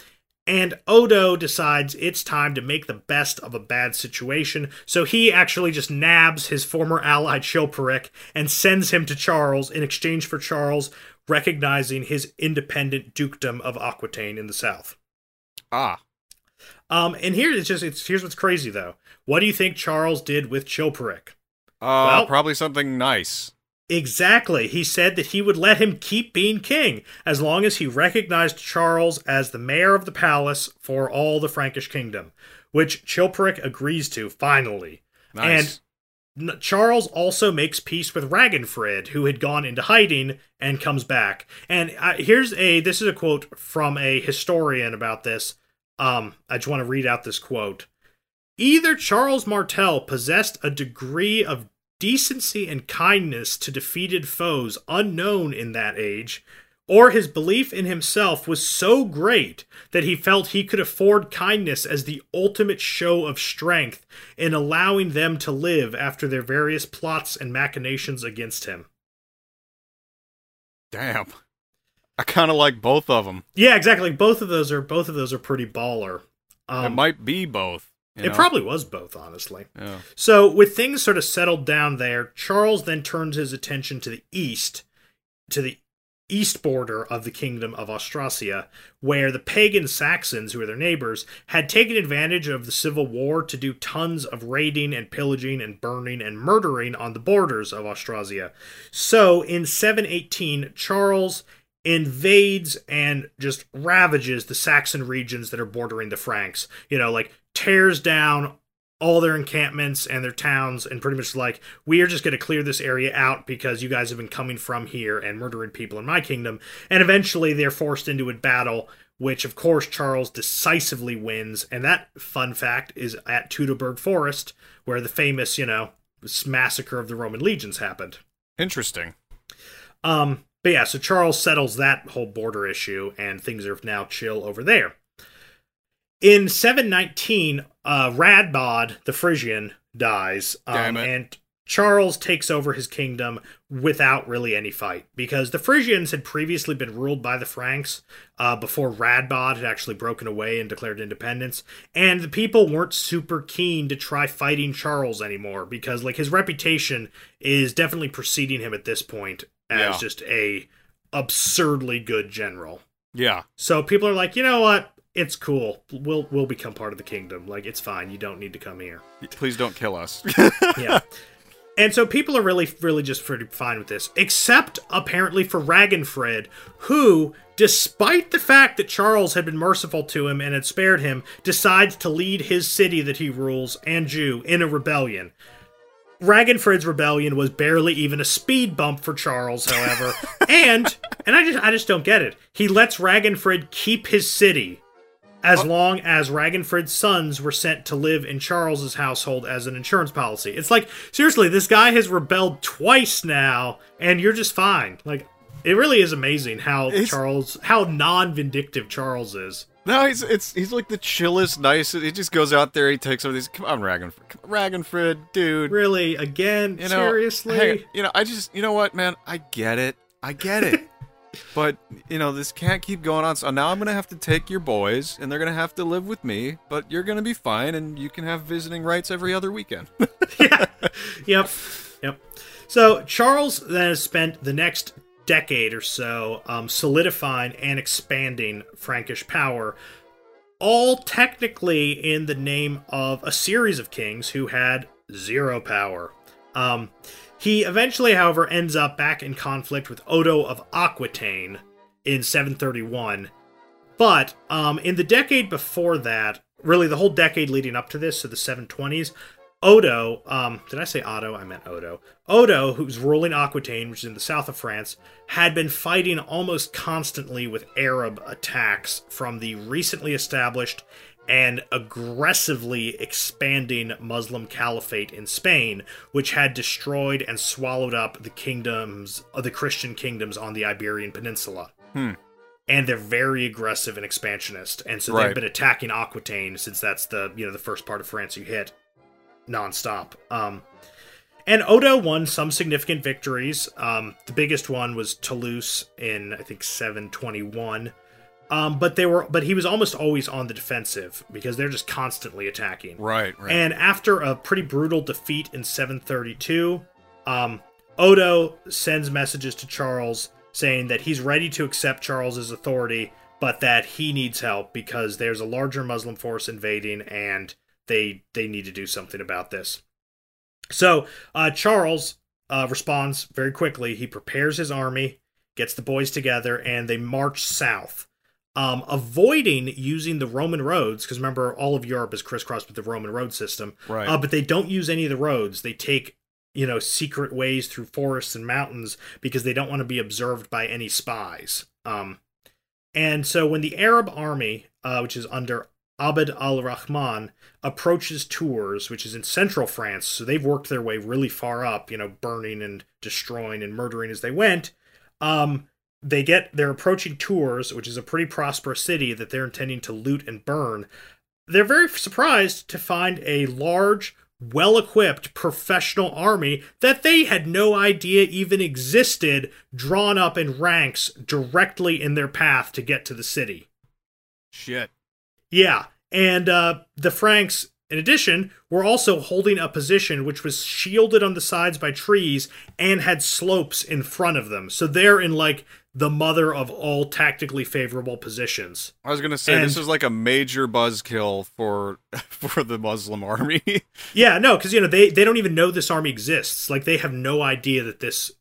and Odo decides it's time to make the best of a bad situation, so he actually just nabs his former ally Chilperic and sends him to Charles in exchange for Charles recognizing his independent dukedom of Aquitaine in the south. Ah. Um, and here it's just it's here's what's crazy though. What do you think Charles did with Chilperic? Uh, well, probably something nice. Exactly. He said that he would let him keep being king as long as he recognized Charles as the mayor of the palace for all the Frankish kingdom, which Chilperic agrees to finally. Nice. And Charles also makes peace with Ragenfrid, who had gone into hiding and comes back. And uh, here's a this is a quote from a historian about this. Um, I just want to read out this quote. Either Charles Martel possessed a degree of decency and kindness to defeated foes unknown in that age, or his belief in himself was so great that he felt he could afford kindness as the ultimate show of strength in allowing them to live after their various plots and machinations against him. Damn. I kind of like both of them. Yeah, exactly. Both of those are both of those are pretty baller. Um, it might be both. you it probably was both, honestly. Yeah. So, with things sort of settled down there, Charles then turns his attention to the east, to the east border of the kingdom of Austrasia, where the pagan Saxons, who were their neighbors, had taken advantage of the civil war to do tons of raiding and pillaging and burning and murdering on the borders of Austrasia. So, in 718, Charles invades and just ravages the Saxon regions that are bordering the Franks. You know, like tears down all their encampments and their towns and pretty much like we are just going to clear this area out because you guys have been coming from here and murdering people in my kingdom and eventually they're forced into a battle which of course Charles decisively wins and that fun fact is at Teutoburg Forest where the famous, you know, massacre of the Roman legions happened. Interesting. Um but yeah, so Charles settles that whole border issue and things are now chill over there. In 719, uh, Radbod, the Frisian, dies. Um, And Charles takes over his kingdom without really any fight because the Frisians had previously been ruled by the Franks uh, before Radbod had actually broken away and declared independence. And the people weren't super keen to try fighting Charles anymore because, like, his reputation is definitely preceding him at this point as Yeah. just a absurdly good general. Yeah. So people are like, you know what? It's cool. We'll we'll become part of the kingdom. Like it's fine. You don't need to come here. Please don't kill us. *laughs* Yeah. and so people are really really just pretty fine with this, except apparently for Ragenfred, who, despite the fact that Charles had been merciful to him and had spared him, decides to lead his city that he rules Anjou in a rebellion. Ragenfred's rebellion was barely even a speed bump for Charles, however, *laughs* and and I just I just don't get it. He lets Ragenfred keep his city as long as Ragenfred's sons were sent to live in Charles's household as an insurance policy. It's like seriously, this guy has rebelled twice now, and you're just fine. Like it really is amazing how It's- Charles, how non-vindictive Charles is. no, he's it's he's like the chillest, nicest. He just goes out there. He takes over these. Come on, Ragenfred. Come- Ragenfred, dude. Really, again, You know, seriously. hey, you know, I just, you know what, man? I get it. I get it. *laughs* but you know, this can't keep going on. So now I'm gonna have to take your boys, and they're gonna have to live with me. But you're gonna be fine, and you can have visiting rights every other weekend. *laughs* yeah. Yep. Yep. So Charles then spent the next decade or so um, solidifying and expanding Frankish power, all technically in the name of a series of kings who had zero power. Um, he eventually, however, ends up back in conflict with Odo of Aquitaine in 731. But um, in the decade before that, really the whole decade leading up to this, so the 720s, Odo, um, did I say Otto? I meant Odo. Odo, who's ruling Aquitaine, which is in the south of France, had been fighting almost constantly with Arab attacks from the recently established and aggressively expanding Muslim caliphate in Spain, which had destroyed and swallowed up the kingdoms of the Christian kingdoms on the Iberian Peninsula. And they're very aggressive and expansionist, and so Right. they've been attacking Aquitaine since that's the you know the first part of France you hit nonstop. Um, and Odo won some significant victories. Um, the biggest one was Toulouse in I think 721. Um, but they were, but he was almost always on the defensive because they're just constantly attacking. right, right. And after a pretty brutal defeat in 732, um, Odo sends messages to Charles saying that he's ready to accept Charles's authority, but that he needs help because there's a larger Muslim force invading and they they need to do something about this. So uh, Charles uh, responds very quickly. He prepares his army, gets the boys together, and they march south um, avoiding using the Roman roads because remember all of Europe is crisscrossed with the Roman road system. Right. Uh, but they don't use any of the roads. They take you know, secret ways through forests and mountains because they don't want to be observed by any spies. Um, and so when the Arab army, uh, which is under Abd al Rahman, approaches Tours, which is in central France, so they've worked their way really far up, you know, burning and destroying and murdering as they went. Um, they get they're approaching Tours, which is a pretty prosperous city that they're intending to loot and burn. They're very surprised to find a large, well equipped professional army that they had no idea even existed, drawn up in ranks directly in their path to get to the city. Shit. Yeah. And uh, the Franks, in addition, were also holding a position which was shielded on the sides by trees and had slopes in front of them. So they're in like the mother of all tactically favorable positions. I was gonna say And- this is like a major buzzkill for *laughs* for the Muslim army. *laughs* Yeah, no, because you know they they don't even know this army exists. Like they have no idea that this,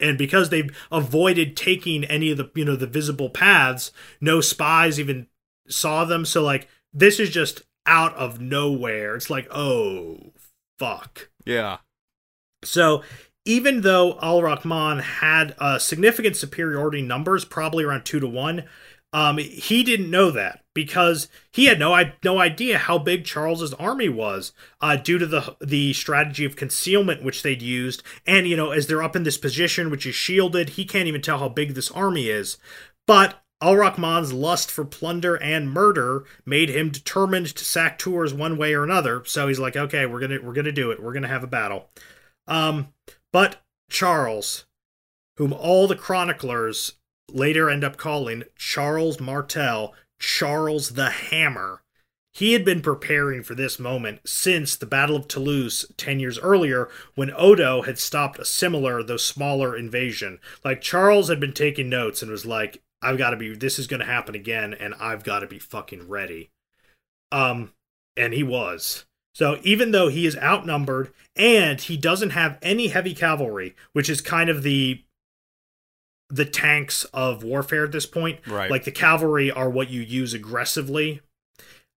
and because they've avoided taking any of the you know the visible paths, no spies even saw them. So like this is just out of nowhere. It's like oh fuck. yeah. So even though Al Rahman had a significant superiority numbers, probably around two to one, um, he didn't know that because he had no no idea how big Charles's army was uh, due to the the strategy of concealment which they'd used, and you know as they're up in this position which is shielded, he can't even tell how big this army is. But Al Rahman's lust for plunder and murder made him determined to sack Tours one way or another. So he's like, okay, we're gonna we're gonna do it. We're gonna have a battle. Um, but Charles, whom all the chroniclers later end up calling Charles Martel, Charles the Hammer, he had been preparing for this moment since the Battle of Toulouse 10 years earlier when Odo had stopped a similar, though smaller, invasion. Like, Charles had been taking notes and was like, I've got to be, this is going to happen again, and I've got to be fucking ready. Um, and he was. So even though he is outnumbered and he doesn't have any heavy cavalry, which is kind of the the tanks of warfare at this point, Right. like the cavalry are what you use aggressively.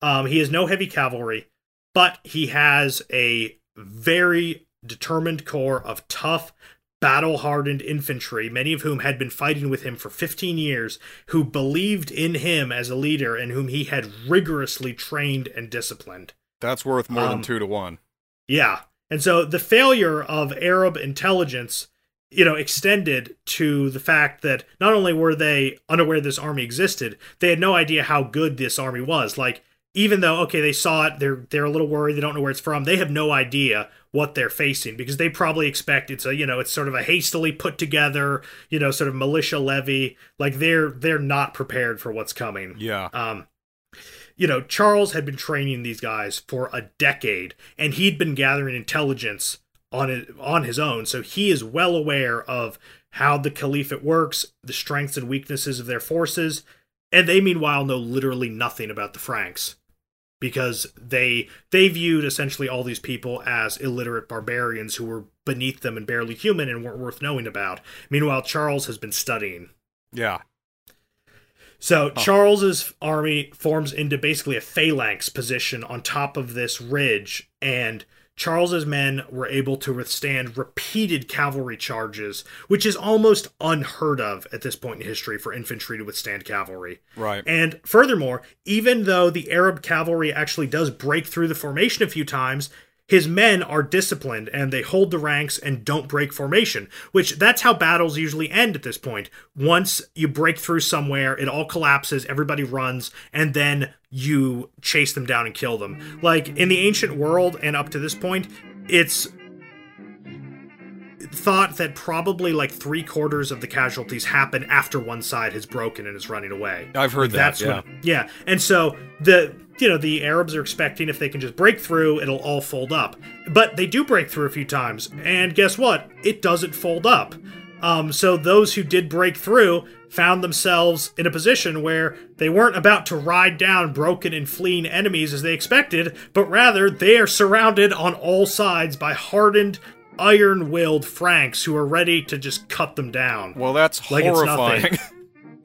Um, he has no heavy cavalry, but he has a very determined corps of tough, battle hardened infantry, many of whom had been fighting with him for 15 years, who believed in him as a leader and whom he had rigorously trained and disciplined. That's worth more than Um, two to one. Yeah. And so the failure of Arab intelligence, you know, extended to the fact that not only were they unaware this army existed, they had no idea how good this army was. Like, even though okay, they saw it, they're they're a little worried, they don't know where it's from. They have no idea what they're facing because they probably expect it's a you know it's sort of a hastily put together you know sort of militia levy like they're they're not prepared for what's coming Yeah. um, you know, Charles had been training these guys for a decade, and he'd been gathering intelligence on it on his own. So he is well aware of how the caliphate works, the strengths and weaknesses of their forces, and they meanwhile know literally nothing about the Franks because they they viewed essentially all these people as illiterate barbarians who were beneath them and barely human and weren't worth knowing about. Meanwhile, Charles has been studying Yeah. So Charles's army forms into basically a phalanx position on top of this ridge, and Charles's men were able to withstand repeated cavalry charges, which is almost unheard of at this point in history for infantry to withstand cavalry. Right. And furthermore, even though the Arab cavalry actually does break through the formation a few times, his men are disciplined and they hold the ranks and don't break formation, which that's how battles usually end at this point. Once you break through somewhere, it all collapses, everybody runs, and then you chase them down and kill them. Like in the ancient world and up to this point, it's thought that probably like three quarters of the casualties happen after one side has broken and is running away. I've heard that. That's yeah. what, yeah. And so the you know the Arabs are expecting if they can just break through, it'll all fold up. But they do break through a few times, and guess what? It doesn't fold up. Um, so those who did break through found themselves in a position where they weren't about to ride down broken and fleeing enemies as they expected, but rather they are surrounded on all sides by hardened, iron-willed Franks who are ready to just cut them down. Well, that's Like it's horrifying. nothing. *laughs*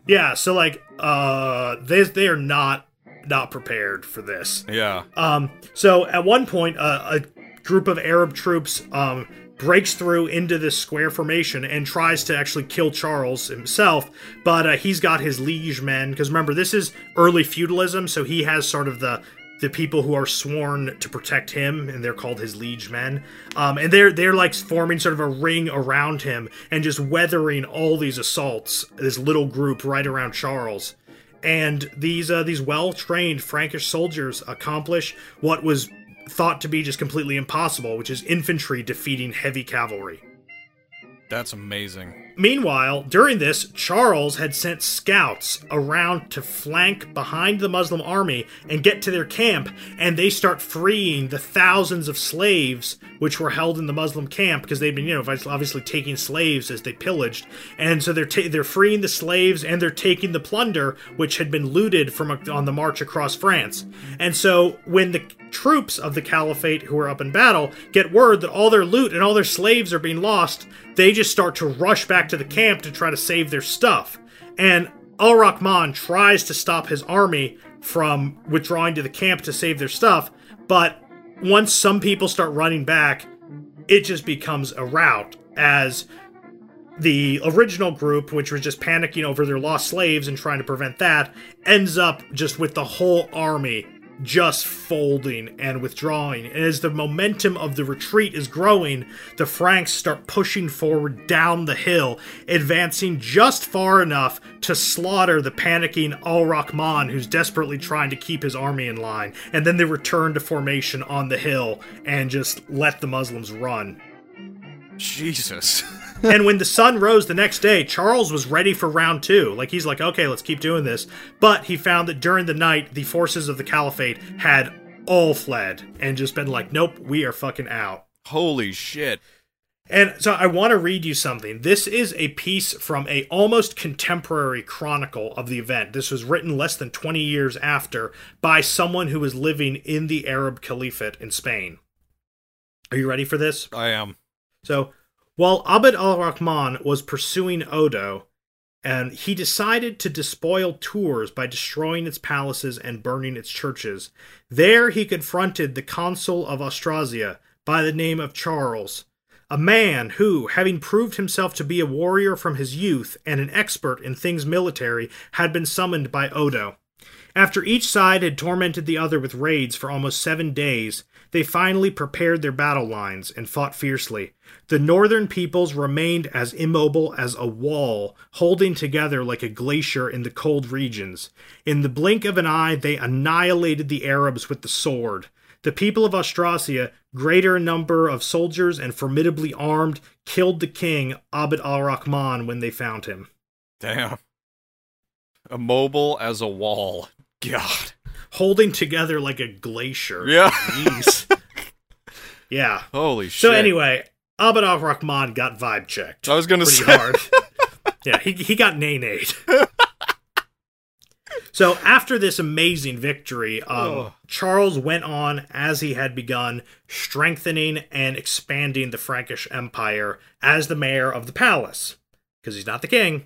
Yeah, so like uh they they are not not prepared for this. yeah. Um so at one point uh, a group of Arab troops um breaks through into this square formation and tries to actually kill Charles himself. But uh, he's got his liege men because remember this is early feudalism, so he has sort of the the people who are sworn to protect him, and they're called his liege men. Um, and they're they're like forming sort of a ring around him and just weathering all these assaults. This little group right around Charles, and these uh, these well trained Frankish soldiers accomplish what was thought to be just completely impossible, which is infantry defeating heavy cavalry. That's amazing. Meanwhile, during this, Charles had sent scouts around to flank behind the Muslim army and get to their camp, and they start freeing the thousands of slaves which were held in the Muslim camp because they'd been, you know, obviously taking slaves as they pillaged, and so they're ta- they're freeing the slaves and they're taking the plunder which had been looted from a- on the march across France, and so when the troops of the caliphate who are up in battle get word that all their loot and all their slaves are being lost, they just start to rush back to the camp to try to save their stuff. And Al Rahman tries to stop his army from withdrawing to the camp to save their stuff, but once some people start running back, it just becomes a rout as the original group, which was just panicking over their lost slaves and trying to prevent that, ends up just with the whole army just folding and withdrawing. And as the momentum of the retreat is growing, the Franks start pushing forward down the hill, advancing just far enough to slaughter the panicking Al Rahman, who's desperately trying to keep his army in line. And then they return to formation on the hill and just let the Muslims run. Jesus. *laughs* *laughs* and when the sun rose the next day, Charles was ready for round two. Like, he's like, okay, let's keep doing this. But he found that during the night, the forces of the caliphate had all fled and just been like, nope, we are fucking out. Holy shit. And so I want to read you something. This is a piece from a almost contemporary chronicle of the event. This was written less than 20 years after by someone who was living in the Arab Caliphate in Spain. Are you ready for this? I am. So, while Abd al Rahman was pursuing Odo, and he decided to despoil Tours by destroying its palaces and burning its churches. There he confronted the consul of Austrasia by the name of Charles, a man who, having proved himself to be a warrior from his youth and an expert in things military, had been summoned by Odo. After each side had tormented the other with raids for almost seven days, they finally prepared their battle lines and fought fiercely. The northern peoples remained as immobile as a wall, holding together like a glacier in the cold regions. In the blink of an eye, they annihilated the Arabs with the sword. The people of Austrasia, greater number of soldiers and formidably armed, killed the king, Abd al Rahman, when they found him. Damn. Immobile as a wall. God. Holding together like a glacier. Yeah. *laughs* Yeah. Holy shit. So anyway, Abd al Rahman got vibe checked. I was gonna pretty say. hard. yeah, he he got nay nayed. *laughs* so after this amazing victory, um, Oh. Charles went on as he had begun, strengthening and expanding the Frankish Empire as the mayor of the palace, because he's not the king.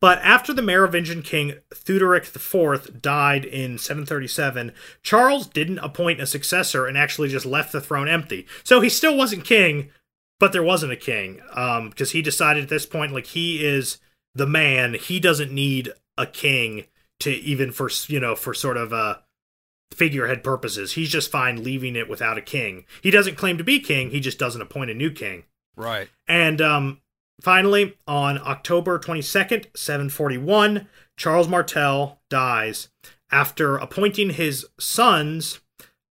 But after the Merovingian king Theuderic IV died in 737, Charles didn't appoint a successor and actually just left the throne empty. So he still wasn't king, but there wasn't a king because he decided at this point like he is the man. He doesn't need a king to even for you know for sort of uh figurehead purposes. He's just fine leaving it without a king. He doesn't claim to be king he just doesn't appoint a new king. Right. and um finally on october 22nd 741 charles martel dies. After appointing his sons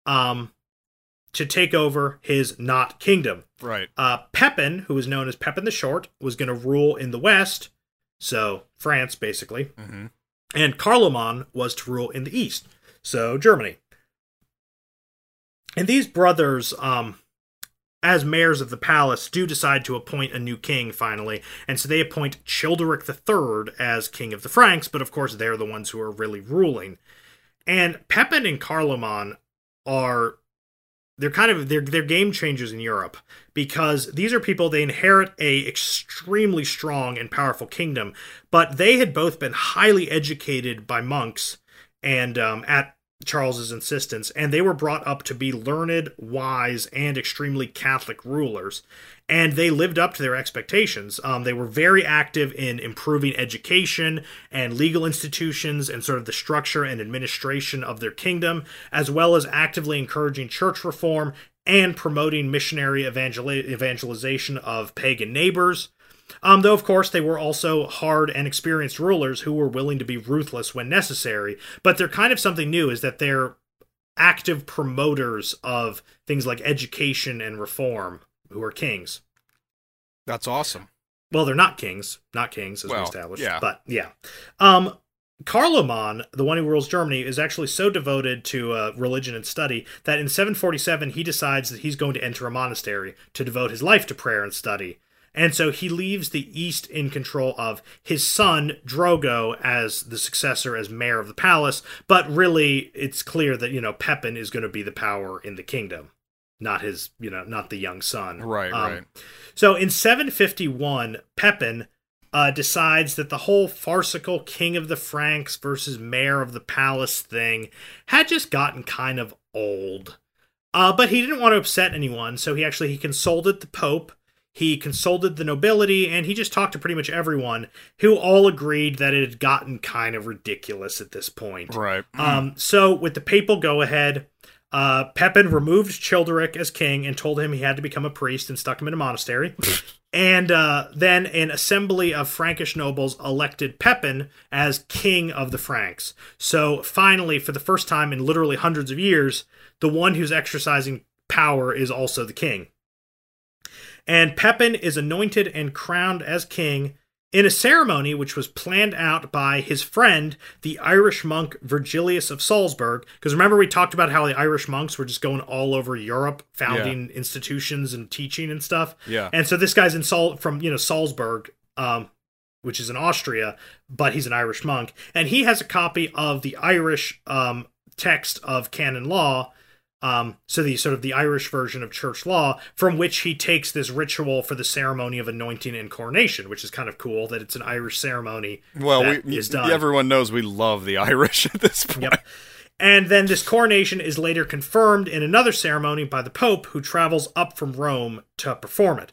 um to take over his not kingdom Right. uh, Pepin, who was known as Pepin the Short, was going to rule in the west, so France basically, Mm-hmm. and Carloman was to rule in the east, so Germany. And these brothers, um, as mayors of the palace, do decide to appoint a new king finally, and so they appoint Childeric III as king of the Franks, but of course they're the ones who are really ruling. And Pepin and Carloman are they're kind of they're they're game changers in Europe because these are people they inherit a extremely strong and powerful kingdom, but they had both been highly educated by monks and um, at Charles's insistence, and they were brought up to be learned, wise, and extremely Catholic rulers. And they lived up to their expectations. Um, they were very active in improving education and legal institutions and sort of the structure and administration of their kingdom, as well as actively encouraging church reform and promoting missionary evangel- evangelization of pagan neighbors. Um, though, of course, they were also hard and experienced rulers who were willing to be ruthless when necessary. But they're kind of something new is that they're active promoters of things like education and reform who are kings. That's awesome. Well, they're not kings, not kings as we established. yeah. But yeah. Um Carloman, the one who rules Germany, is actually so devoted to uh, religion and study that in 747 he decides that he's going to enter a monastery to devote his life to prayer and study. And so he leaves the East in control of his son, Drogo, as the successor as mayor of the palace. But really, it's clear that, you know, Pepin is going to be the power in the kingdom, not his, you know, not the young son. Right, Um, right. So in 751, Pepin uh, decides that the whole farcical king of the Franks versus mayor of the palace thing had just gotten kind of old. Uh, but he didn't want to upset anyone, so he actually he consulted the pope, he consulted the nobility, and he just talked to pretty much everyone, who all agreed that it had gotten kind of ridiculous at this point. Right. Um, so with the papal go ahead, uh, Pepin removed Childeric as king and told him he had to become a priest and stuck him in a monastery. *laughs* and uh, then an assembly of Frankish nobles elected Pepin as king of the Franks. So finally, for the first time in literally hundreds of years, the one who's exercising power is also the king. And Pepin is anointed and crowned as king in a ceremony which was planned out by his friend, the Irish monk Virgilius of Salzburg. Because remember, we talked about how the Irish monks were just going all over Europe, founding institutions and teaching and stuff. Yeah. And so this guy's in Sal- from you know Salzburg, um, which is in Austria, but he's an Irish monk, and he has a copy of the Irish um, text of canon law. Um, so the sort of the Irish version of church law, from which he takes this ritual for the ceremony of anointing and coronation, which is kind of cool that it's an Irish ceremony. Well, we is done. everyone knows we love the *laughs* Irish at this point. Yep. And then this coronation is later confirmed in another ceremony by the Pope, who travels up from Rome to perform it.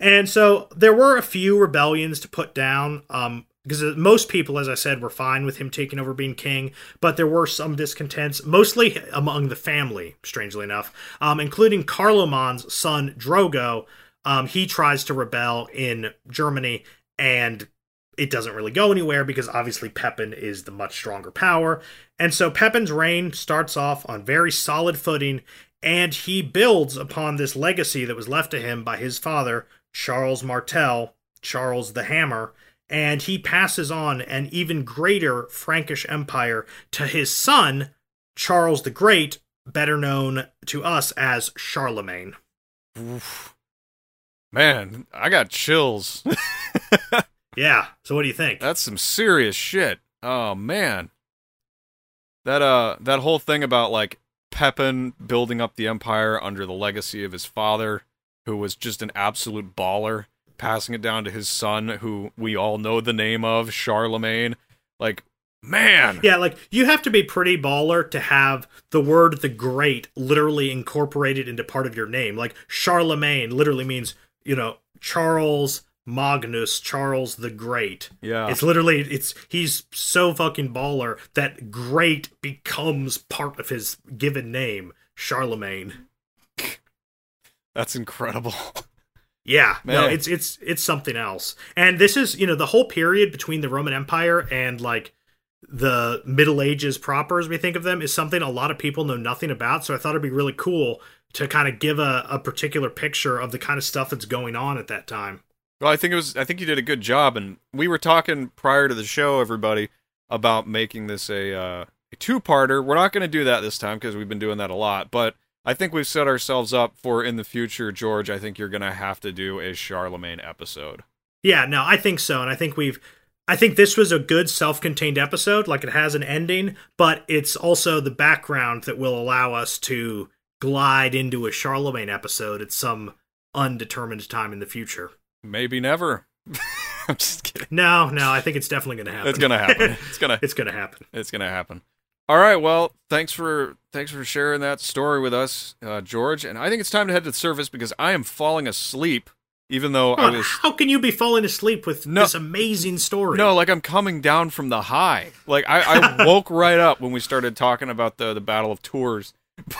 And so there were a few rebellions to put down, um, because most people, as I said, were fine with him taking over being king, but there were some discontents, mostly among the family, strangely enough, um, including Carloman's son Drogo. Um, he tries to rebel in Germany, and it doesn't really go anywhere because obviously Pepin is the much stronger power. And so Pepin's reign starts off on very solid footing, and he builds upon this legacy that was left to him by his father, Charles Martel, Charles the Hammer, and he passes on an even greater Frankish empire to his son, Charles the Great, better known to us as Charlemagne. Oof. Man, I got chills. *laughs* Yeah, so what do you think? That's some serious shit. Oh man. That uh that whole thing about like Pepin building up the empire under the legacy of his father, who was just an absolute baller, passing it down to his son, who we all know the name of, Charlemagne. Like, man. Yeah, like you have to be pretty baller to have the word the great literally incorporated into part of your name. Like Charlemagne literally means, you know, Charles Magnus, Charles the Great. Yeah. It's literally it's he's so fucking baller that great becomes part of his given name, Charlemagne. That's incredible. *laughs* Yeah, no, it's it's it's something else. And this is, you know, the whole period between the Roman Empire and like the Middle Ages proper, as we think of them, is something a lot of people know nothing about. So I thought it'd be really cool to kind of give a, a particular picture of the kind of stuff that's going on at that time. Well, I think it was. I think you did a good job, and we were talking prior to the show, everybody, about making this a uh, a two-parter. We're not going to do that this time because we've been doing that a lot, but I think we've set ourselves up for in the future, George. I think you're going to have to do a Charlemagne episode. Yeah, no, I think so. And I think we've I think this was a good self-contained episode, like it has an ending, but it's also the background that will allow us to glide into a Charlemagne episode at some undetermined time in the future. Maybe never. *laughs* I'm just kidding. No, no, I think it's definitely going to happen. *laughs* It's gonna happen. It's gonna. It's going to happen. It's gonna happen. All right. Well, thanks for thanks for sharing that story with us, uh, George. And I think it's time to head to the surface because I am falling asleep. Even though I was How can you be falling asleep with No. this amazing story? no, like I'm coming down from the high. Like I, I *laughs* woke right up when we started talking about the the Battle of Tours. *laughs*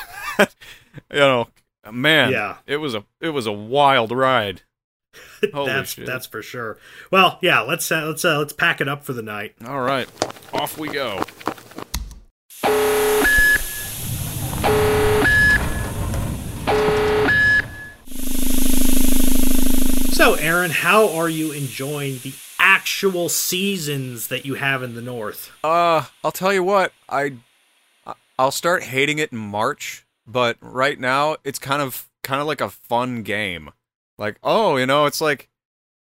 You know, man, Yeah. it was a it was a wild ride. *laughs* Holy that's shit. that's for sure. Well, yeah, let's uh, let's uh, let's pack it up for the night. All right, off we go. So, Aaron, how are you enjoying the actual seasons that you have in the north? Uh, I'll tell you what, I I'll start hating it in March, but right now it's kind of kind of like a fun game. Like, oh, you know, it's like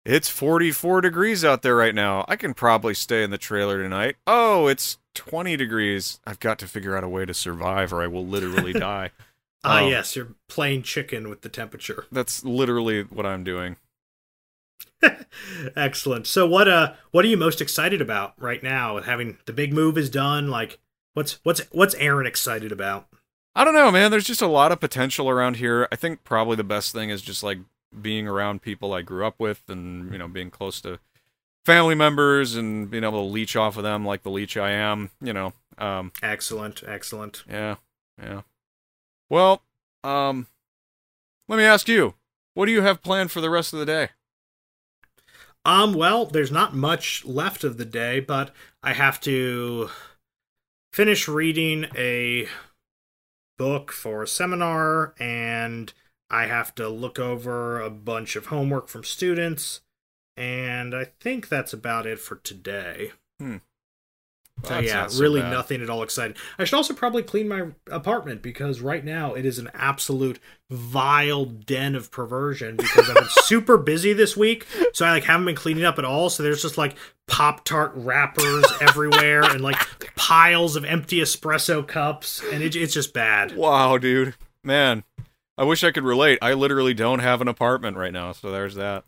it's 44 degrees out there right now. I can probably stay in the trailer tonight. Oh, it's 20 degrees. I've got to figure out a way to survive or I will literally *laughs* die. Ah, Oh. yes, you're playing chicken with the temperature. *laughs* That's literally what I'm doing. Excellent. So, what uh, what are you most excited about right now? Having the big move is done. Like, what's what's what's Aaron excited about? I don't know, man. There's just a lot of potential around here. I think probably the best thing is just like being around people I grew up with and, you know, being close to family members and being able to leech off of them like the leech I am, you know. Um, Excellent, excellent. yeah, yeah. Well, um, let me ask you, what do you have planned for the rest of the day? Um, well, there's not much left of the day, but I have to finish reading a book for a seminar, and I have to look over a bunch of homework from students, and I think that's about it for today. Hmm. So Well, that's yeah, not so really bad. nothing at all exciting. I should also probably clean my apartment because right now it is an absolute vile den of perversion because I've been *laughs* super busy this week, so I like haven't been cleaning up at all. So there's just like Pop Tart wrappers *laughs* everywhere and like piles of empty espresso cups, and it, it's just bad. Wow, dude. Man, I wish I could relate. I literally don't have an apartment right now, so there's that.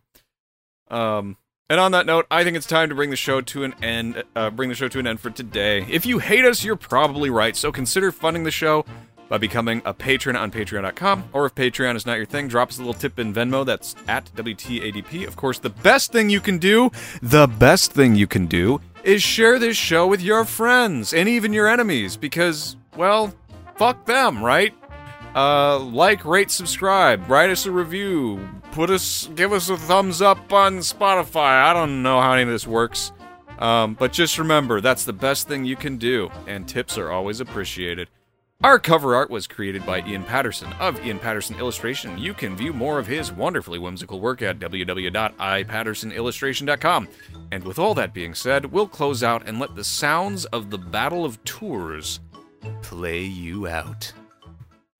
Um, and on that note, I think it's time to bring the show to an end. Uh, bring the show to an end for today. If you hate us, you're probably right. So consider funding the show by becoming a patron on Patreon.com, or if Patreon is not your thing, drop us a little tip in Venmo. That's at WTADP. Of course, the best thing you can do, the best thing you can do, is share this show with your friends and even your enemies, because, well, fuck them, right? Uh, like, rate, subscribe, write us a review, put us, give us a thumbs up on Spotify. I don't know how any of this works. Um, but just remember, that's the best thing you can do, and tips are always appreciated. Our cover art was created by Ian Patterson of Ian Patterson Illustration. You can view more of his wonderfully whimsical work at www.ipattersonillustration.com. And with all that being said, we'll close out and let the sounds of the Battle of Tours play you out.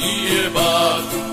ihr Bad.